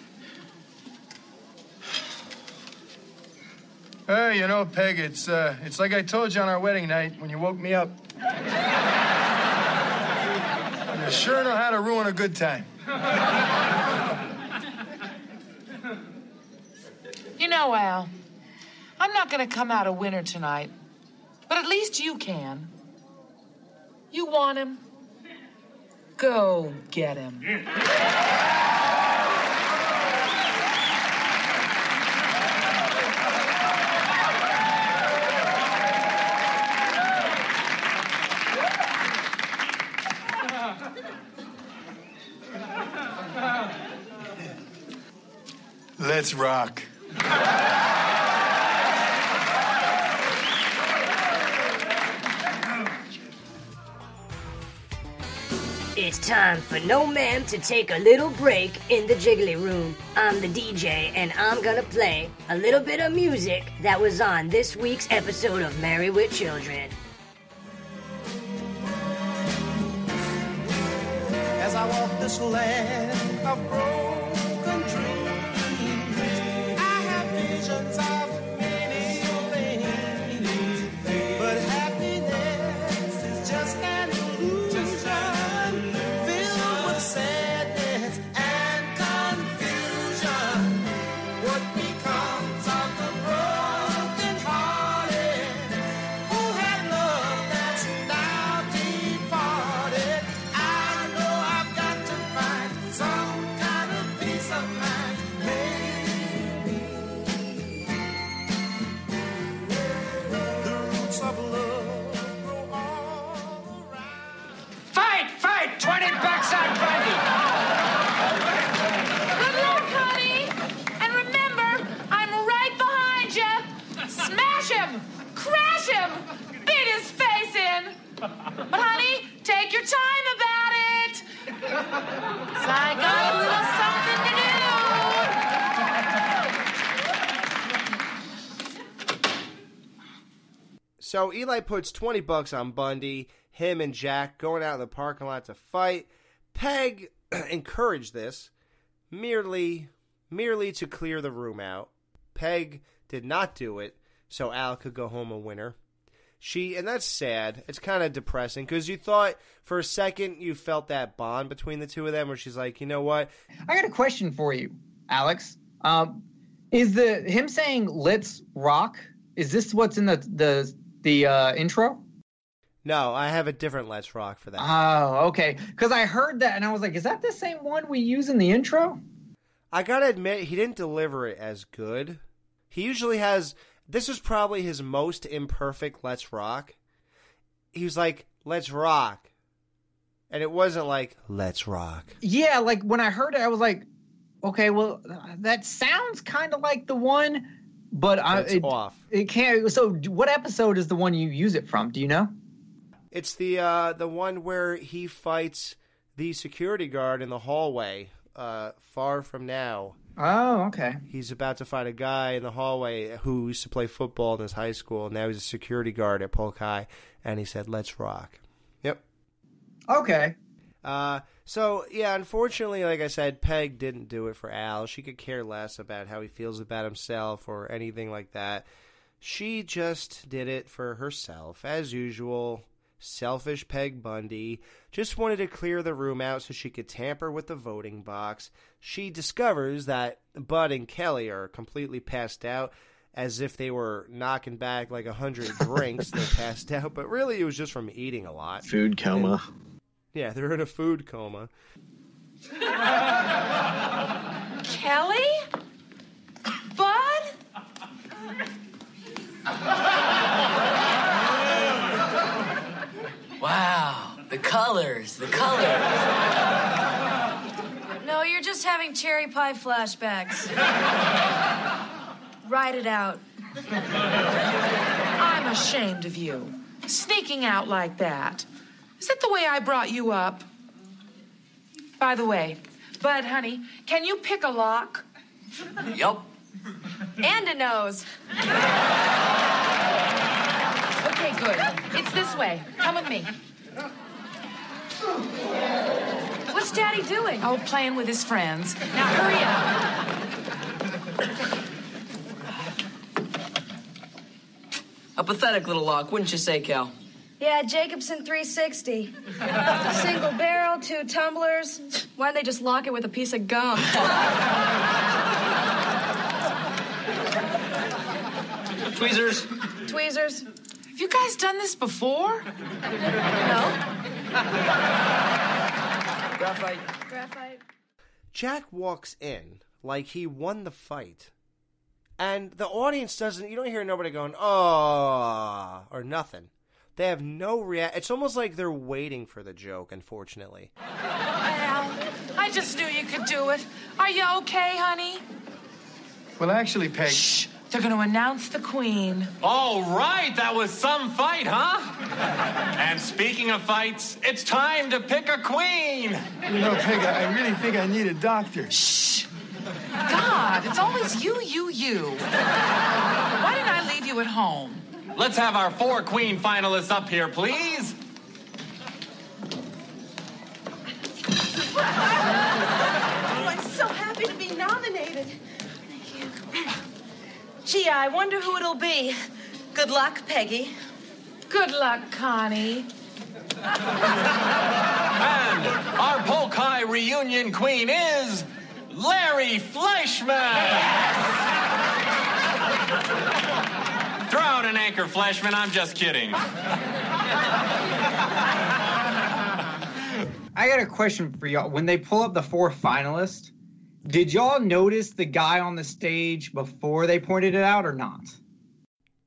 Hey, you know, Peg, it's uh, it's like I told you on our wedding night when you woke me up. you sure know how to ruin a good time. You know, Al, I'm not going to come out a winner tonight, but at least you can. You want him? Go get him. Let's rock. It's time for No Ma'am to take a little break in the Jiggly Room. I'm the DJ, and I'm gonna play a little bit of music that was on this week's episode of Married with Children. As I walk this land of broken I got a little something to So Eli puts 20 bucks on Bundy, him and Jack going out in the parking lot to fight. Peg encouraged this merely merely to clear the room out. Peg did not do it so Al could go home a winner. She and that's sad. It's kind of depressing because you thought for a second you felt that bond between the two of them where she's like, "You know what? I got a question for you, Alex. Um, is the him saying "Let's rock"? Is this what's in the the the uh, intro? No, I have a different Let's Rock for that." Oh, okay. Because I heard that and I was like, "Is that the same one we use in the intro?" I gotta admit, he didn't deliver it as good. He usually has. This was probably his most imperfect Let's Rock. He was like, Let's rock. And it wasn't like, Let's rock. Yeah, like when I heard it, I was like, "Okay, well, that sounds kind of like the one." But I, It's it, off. It can't. So, what episode is the one you use it from? Do you know? It's the uh, the one where he fights the security guard in the hallway, uh, far from now. Oh, okay. He's about to fight a guy in the hallway who used to play football in his high school. And now he's a security guard at Polk High, and he said, "Let's rock." Yep. Okay. Uh, so yeah, unfortunately, like I said, Peg didn't do it for Al. She could care less about how he feels about himself or anything like that. She just did it for herself, as usual. Selfish Peg Bundy just wanted to clear the room out so she could tamper with the voting box. She discovers that Bud and Kelly are completely passed out, as if they were knocking back like a hundred drinks. They're passed out, but really it was just from eating a lot. Food coma. Yeah, they're in a food coma. Kelly? Bud? Wow, the colors, the colors. No, you're just having cherry pie flashbacks. Write it out. I'm ashamed of you. Sneaking out like that. Is that the way I brought you up? By the way, Bud, honey, can you pick a lock? Yup. And a nose. Okay, good. It's this way. Come with me. What's Daddy doing? Oh, playing with his friends. Now hurry up. A pathetic little lock, wouldn't you say, Cal? Yeah, Jacobson 360. Single barrel, two tumblers. Why don't they just lock it with a piece of gum? Tweezers? Tweezers? Have you guys done this before? No. Graphite. Graphite. Jack walks in like he won the fight. And the audience doesn't, you don't hear nobody going, oh, or nothing. They have no react. It's almost like they're waiting for the joke, unfortunately. Al, I just knew you could do it. Are you okay, honey? Well, actually, Peg. Shh. They're going to announce the queen. All right, that was some fight, huh? and speaking of fights, it's time to pick a queen. You know, Peg, I I really think I need a doctor. Shh. God, it's always you, you, you. Why didn't I leave you at home? Let's have our four queen finalists up here, please. Gee, I wonder who it'll be. Good luck, Peggy. Good luck, Connie. And our Polk High reunion queen is Larry Fleischman. Throw out an anchor, Fleischman. I'm just kidding. I got a question for y'all. When they pull up the four finalists, did y'all notice the guy on the stage before they pointed it out or not?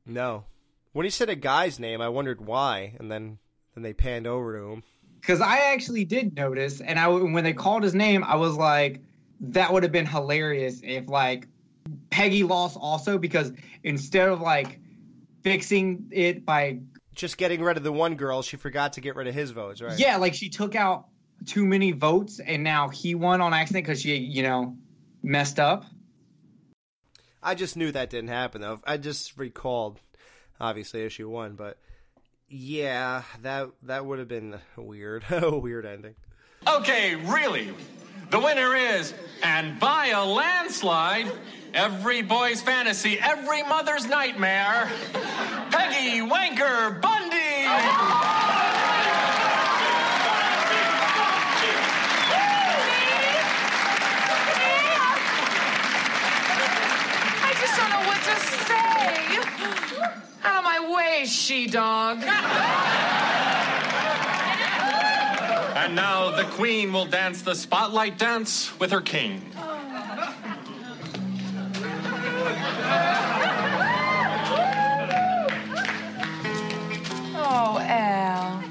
No. When he said a guy's name, I wondered why, and then then they panned over to him. Because I actually did notice, and I when they called his name, I was like, that would have been hilarious if like Peggy lost also because instead of like fixing it by Just getting rid of the one girl, she forgot to get rid of his votes, right? yeah, like she took out too many votes and now he won on accident because she you know messed up. I just knew that didn't happen though. I just recalled, obviously issue one, but yeah, that that would have been weird, a weird ending. Okay, really. The winner is, and by a landslide, every boy's fantasy, every mother's nightmare, Peggy Wanker Bundy. I just don't know what to say. Out of my way, she dog. And now the queen will dance the spotlight dance with her king. Oh, Al.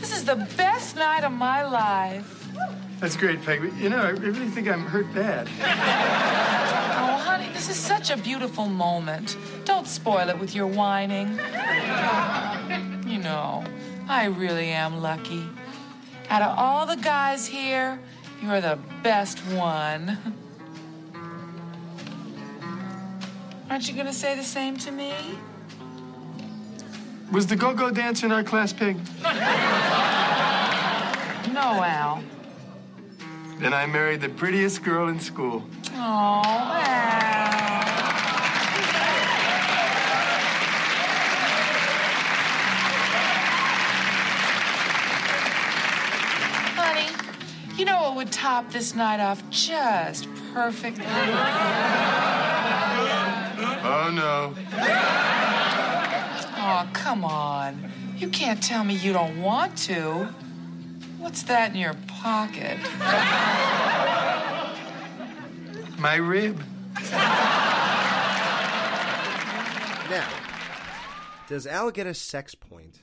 This is the best night of my life. That's great, Peg. But, you know, I really think I'm hurt bad. Oh, honey, this is such a beautiful moment. Don't spoil it with your whining. You know, I really am lucky. Out of all the guys here, you're the best one. Aren't you gonna say the same to me? Was the go-go dancer in our class, Peg? No, Al. Then I married the prettiest girl in school. Oh. Honey, you know what would top this night off just perfectly? Oh, no. Oh, come on. You can't tell me you don't want to. What's that in your pocket? My rib. Now, does Al get a sex point?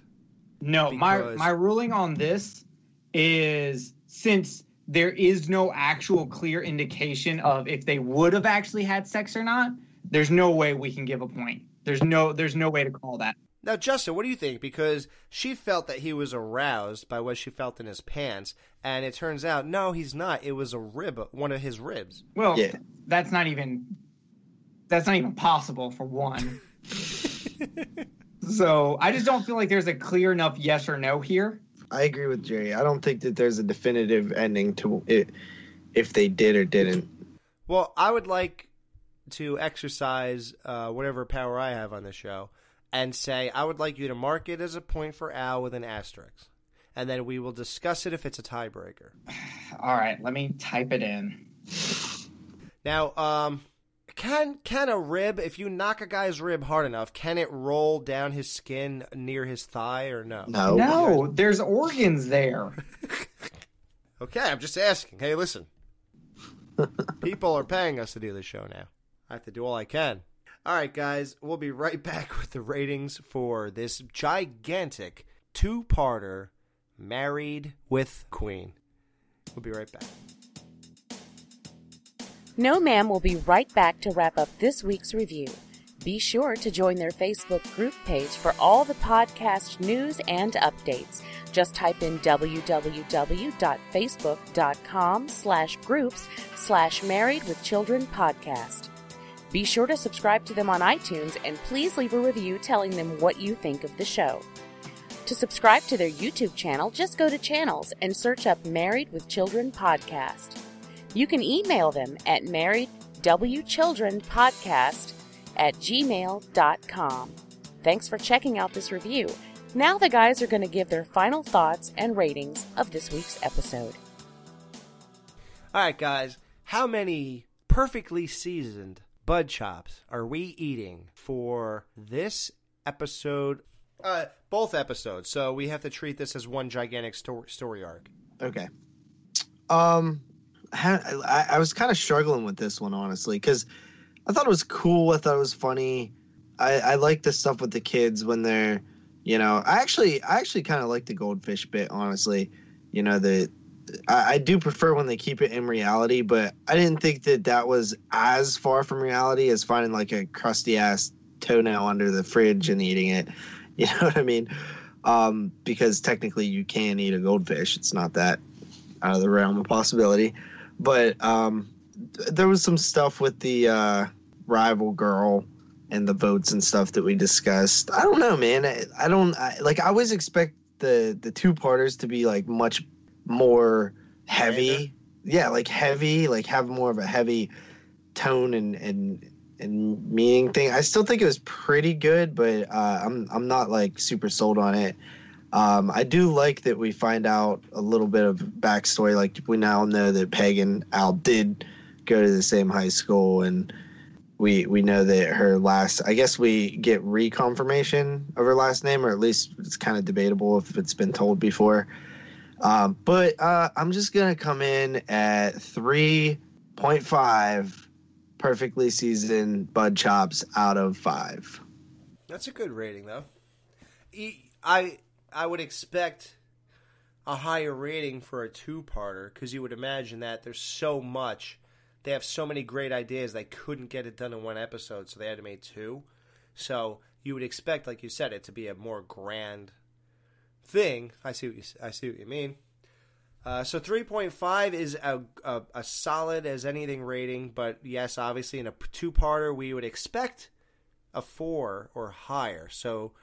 No, my my ruling on this is since there is no actual clear indication of if they would have actually had sex or not, there's no way we can give a point. There's no there's no way to call that. Now, Justin, what do you think? Because she felt that he was aroused by what she felt in his pants, and it turns out no, he's not. It was a rib, one of his ribs. Well, that's not even that's not even possible for one. so I just don't feel like there's a clear enough yes or no here. I agree with Jerry. I don't think that there's a definitive ending to it if they did or didn't. Well, I would like to exercise uh, whatever power I have on the show and say, I would like you to mark it as a point for Al with an asterisk. And then we will discuss it if it's a tiebreaker. All right, let me type it in. Now, um, can can a rib, if you knock a guy's rib hard enough, can it roll down his skin near his thigh or no? No, no, there's organs there. Okay, I'm just asking. Hey, listen. People are paying us to do this show now. I have to do all I can. All right, guys, we'll be right back with the ratings for this gigantic two parter Married with Queen. We'll be right back. No Ma'am will be right back to wrap up this week's review. Be sure to join their Facebook group page for all the podcast news and updates. Just type in www.facebook.com slash groups slash married with children podcast. Be sure to subscribe to them on iTunes and please leave a review telling them what you think of the show. To subscribe to their YouTube channel, just go to channels and search up Married with Children podcast. You can email them at marriedwchildrenpodcast at gmail.com. Thanks for checking out this review. Now the guys are going to give their final thoughts and ratings of this week's episode. All right, guys, how many perfectly seasoned bud chops are we eating for this episode? Uh, both episodes. So we have to treat this as one gigantic sto- story arc. Okay. Um, I, I was kind of struggling with this one honestly because I thought it was cool. I thought it was funny. I, I like the stuff with the kids when they're, you know, I actually I actually kind of like the goldfish bit honestly. You know the I, I do prefer when they keep it in reality, but I didn't think that that was as far from reality as finding like a crusty ass toenail under the fridge and eating it. You know what I mean? Um, because technically you can eat a goldfish. It's not that out of the realm of possibility. But um, th- there was some stuff with the uh, rival girl and the votes and stuff that we discussed. I don't know, man. I, I don't I, like. I always expect the the two parters to be like much more heavy. Yeah, like heavy, like have more of a heavy tone and and and meaning thing. I still think it was pretty good, but uh, I'm I'm not like super sold on it. Um, I do like that we find out a little bit of backstory. Like we now know that Peg and Al did go to the same high school, and we we know that her last. I guess we get reconfirmation of her last name, or at least it's kind of debatable if it's been told before. Um, but uh, I'm just gonna come in at three point five perfectly seasoned bud chops out of five. That's a good rating, though. I I would expect a higher rating for a two-parter because you would imagine that there's so much. They have so many great ideas they couldn't get it done in one episode, so they had to make two. So you would expect, like you said, it to be a more grand thing. I see what you I see what you mean. Uh, so 3.5 is a, a, a solid as anything rating, but yes, obviously in a two-parter we would expect a four or higher. So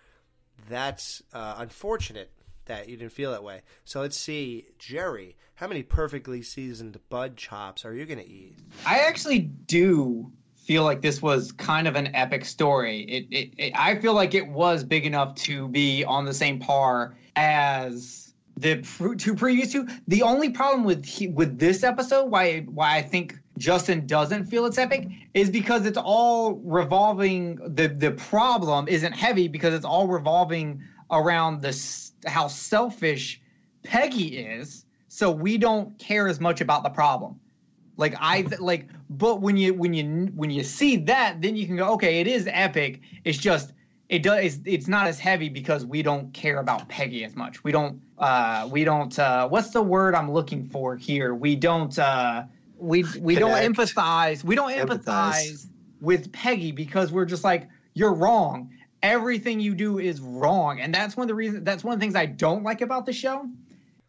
that's uh, unfortunate that you didn't feel that way. So let's see, Jerry, how many perfectly seasoned bud chops are you going to eat? I actually do feel like this was kind of an epic story. It, it, it, I feel like it was big enough to be on the same par as the two previous two. The only problem with he, with this episode, why why I think Justin doesn't feel it's epic, is because it's all revolving. the The problem isn't heavy because it's all revolving around this how selfish Peggy is. So we don't care as much about the problem. Like I like, but when you when you when you see that, then you can go, okay, it is epic. It's just it does it's, it's not as heavy because we don't care about Peggy as much. We don't uh we don't uh what's the word I'm looking for here? We don't uh we we don't Connect. empathize. We don't empathize, Empathize. with Peggy because we're just like you're wrong. Everything you do is wrong. And that's one of the reasons that's one of the things I don't like about the show.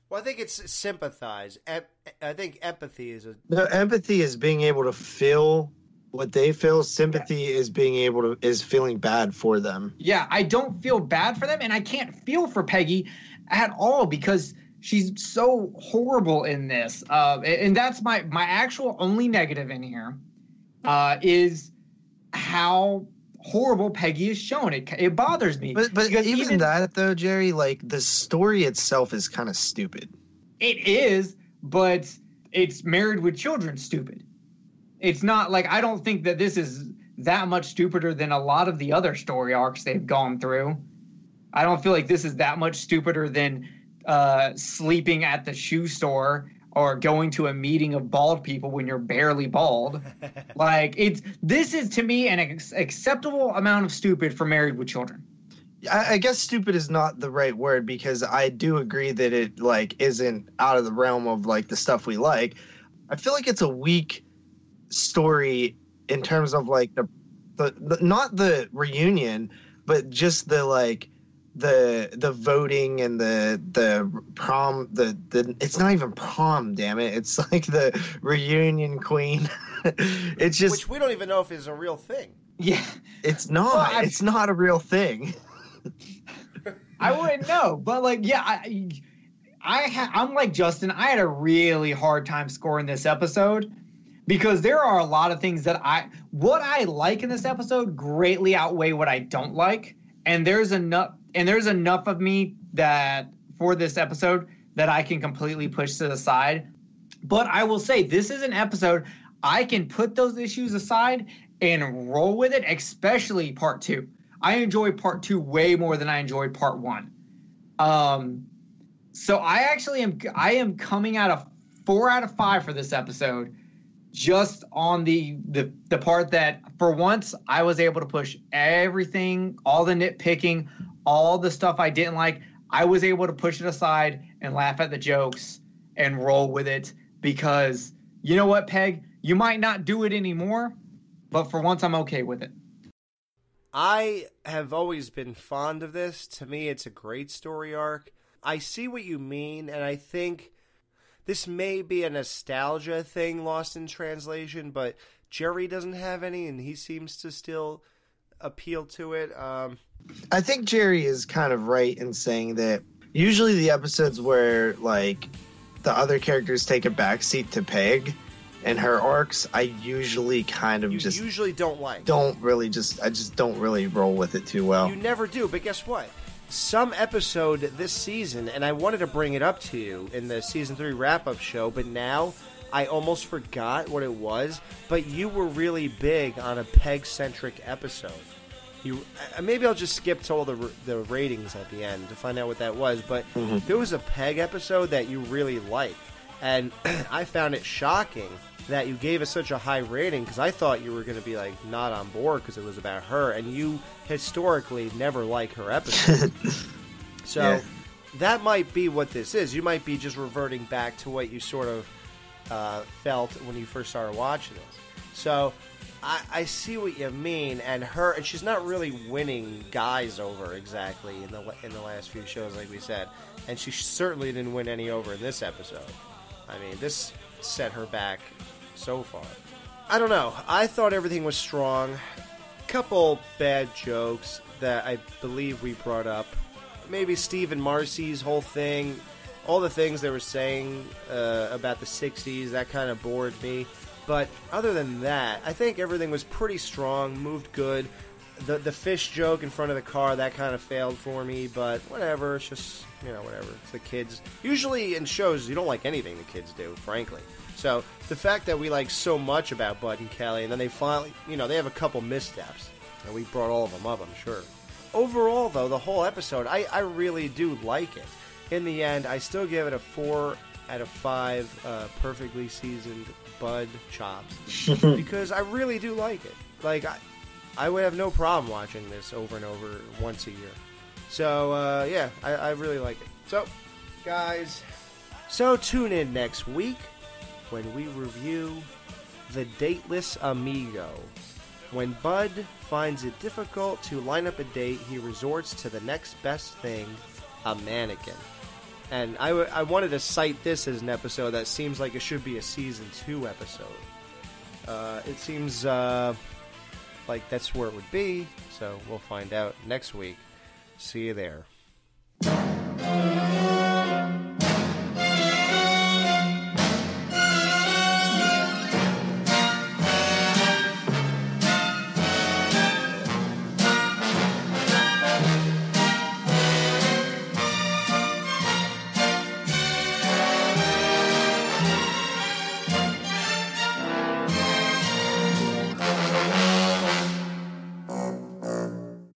Well, I think it's sympathize. Ep- I think empathy is a No, empathy is being able to feel what they feel. Sympathy is being able to is feeling bad for them. Yeah, I don't feel bad for them, and I can't feel for Peggy at all because she's so horrible in this. Uh, and that's my my actual only negative in here uh, is how horrible Peggy is shown. It it bothers me. But but Because even, that though, Jerry, like the story itself is kind of stupid. It is, but it's married with children stupid. It's not like I don't think that this is that much stupider than a lot of the other story arcs they've gone through. I don't feel like this is that much stupider than uh, sleeping at the shoe store or going to a meeting of bald people when you're barely bald. like it's this is to me an ex- acceptable amount of stupid for married with children. I, I guess stupid is not the right word because I do agree that it like isn't out of the realm of like the stuff we like. I feel like it's a weak story in terms of like the the, the not the reunion, but just the like the the voting and the the prom the the it's not even prom damn it it's like the reunion queen it's just Which we don't even know if is a real thing. Yeah, it's not Well, it's not a real thing I wouldn't know, but like, yeah, I, I ha- I'm like Justin. I had a really hard time scoring this episode because there are a lot of things that I, what I like in this episode, greatly outweigh what I don't like, and there's enough, and there's enough of me that for this episode that I can completely push to the side. But I will say, this is an episode I can put those issues aside and roll with it, especially part two. I enjoy part two way more than I enjoyed part one. Um, so I actually am I am coming out of four out of five for this episode, just on the the the part that for once I was able to push everything, all the nitpicking, all the stuff I didn't like. I was able to push it aside and laugh at the jokes and roll with it because you know what, Peg, you might not do it anymore, but for once I'm okay with it. I have always been fond of this. To me, it's a great story arc. I see what you mean, and I think this may be a nostalgia thing lost in translation, but Jerry doesn't have any, and he seems to still appeal to it. Um, I think Jerry is kind of right in saying that usually the episodes where like the other characters take a backseat to Peg and her arcs, I usually kind of you just usually don't like. don't really just I just don't really roll with it too well. You never do, but guess what? Some episode this season, and I wanted to bring it up to you in the season three wrap up show, but now I almost forgot what it was. But you were really big on a peg centric episode. You uh, maybe I'll just skip to all the the ratings at the end to find out what that was. But Mhm. there was a peg episode that you really liked, and I found it shocking that you gave it such a high rating because I thought you were going to be like not on board because it was about her, and you historically never like her episode. so Yeah. that might be what this is. You might be just reverting back to what you sort of uh, felt when you first started watching this. So I, I see what you mean, and her, and she's not really winning guys over exactly in the in the last few shows, like we said, and she certainly didn't win any over in this episode. I mean, this set her back so far. I don't know. I thought everything was strong. Couple bad jokes that I believe we brought up. Maybe Steve and Marcy's whole thing, all the things they were saying uh, about the '60s, that kind of bored me. But other than that, I think everything was pretty strong, moved good. The the fish joke in front of the car that kind of failed for me, but whatever. It's just you know whatever. It's the kids. Usually in shows you don't like anything the kids do, frankly. So the fact that we like so much about Bud and Kelly, and then they finally, you know, they have a couple missteps, and we brought all of them up, I'm sure. Overall, though, the whole episode, I, I really do like it. In the end, I still give it a four out of five uh, perfectly seasoned Bud chops because I really do like it. Like I, I would have no problem watching this over and over once a year. So uh, yeah, I, I really like it. So, guys, so tune in next week when we review The Dateless Amigo. When Bud finds it difficult to line up a date, he resorts to the next best thing a mannequin. And I, w- I wanted to cite this as an episode that seems like it should be a season two episode. Uh, it seems uh, like that's where it would be, so we'll find out next week. See you there.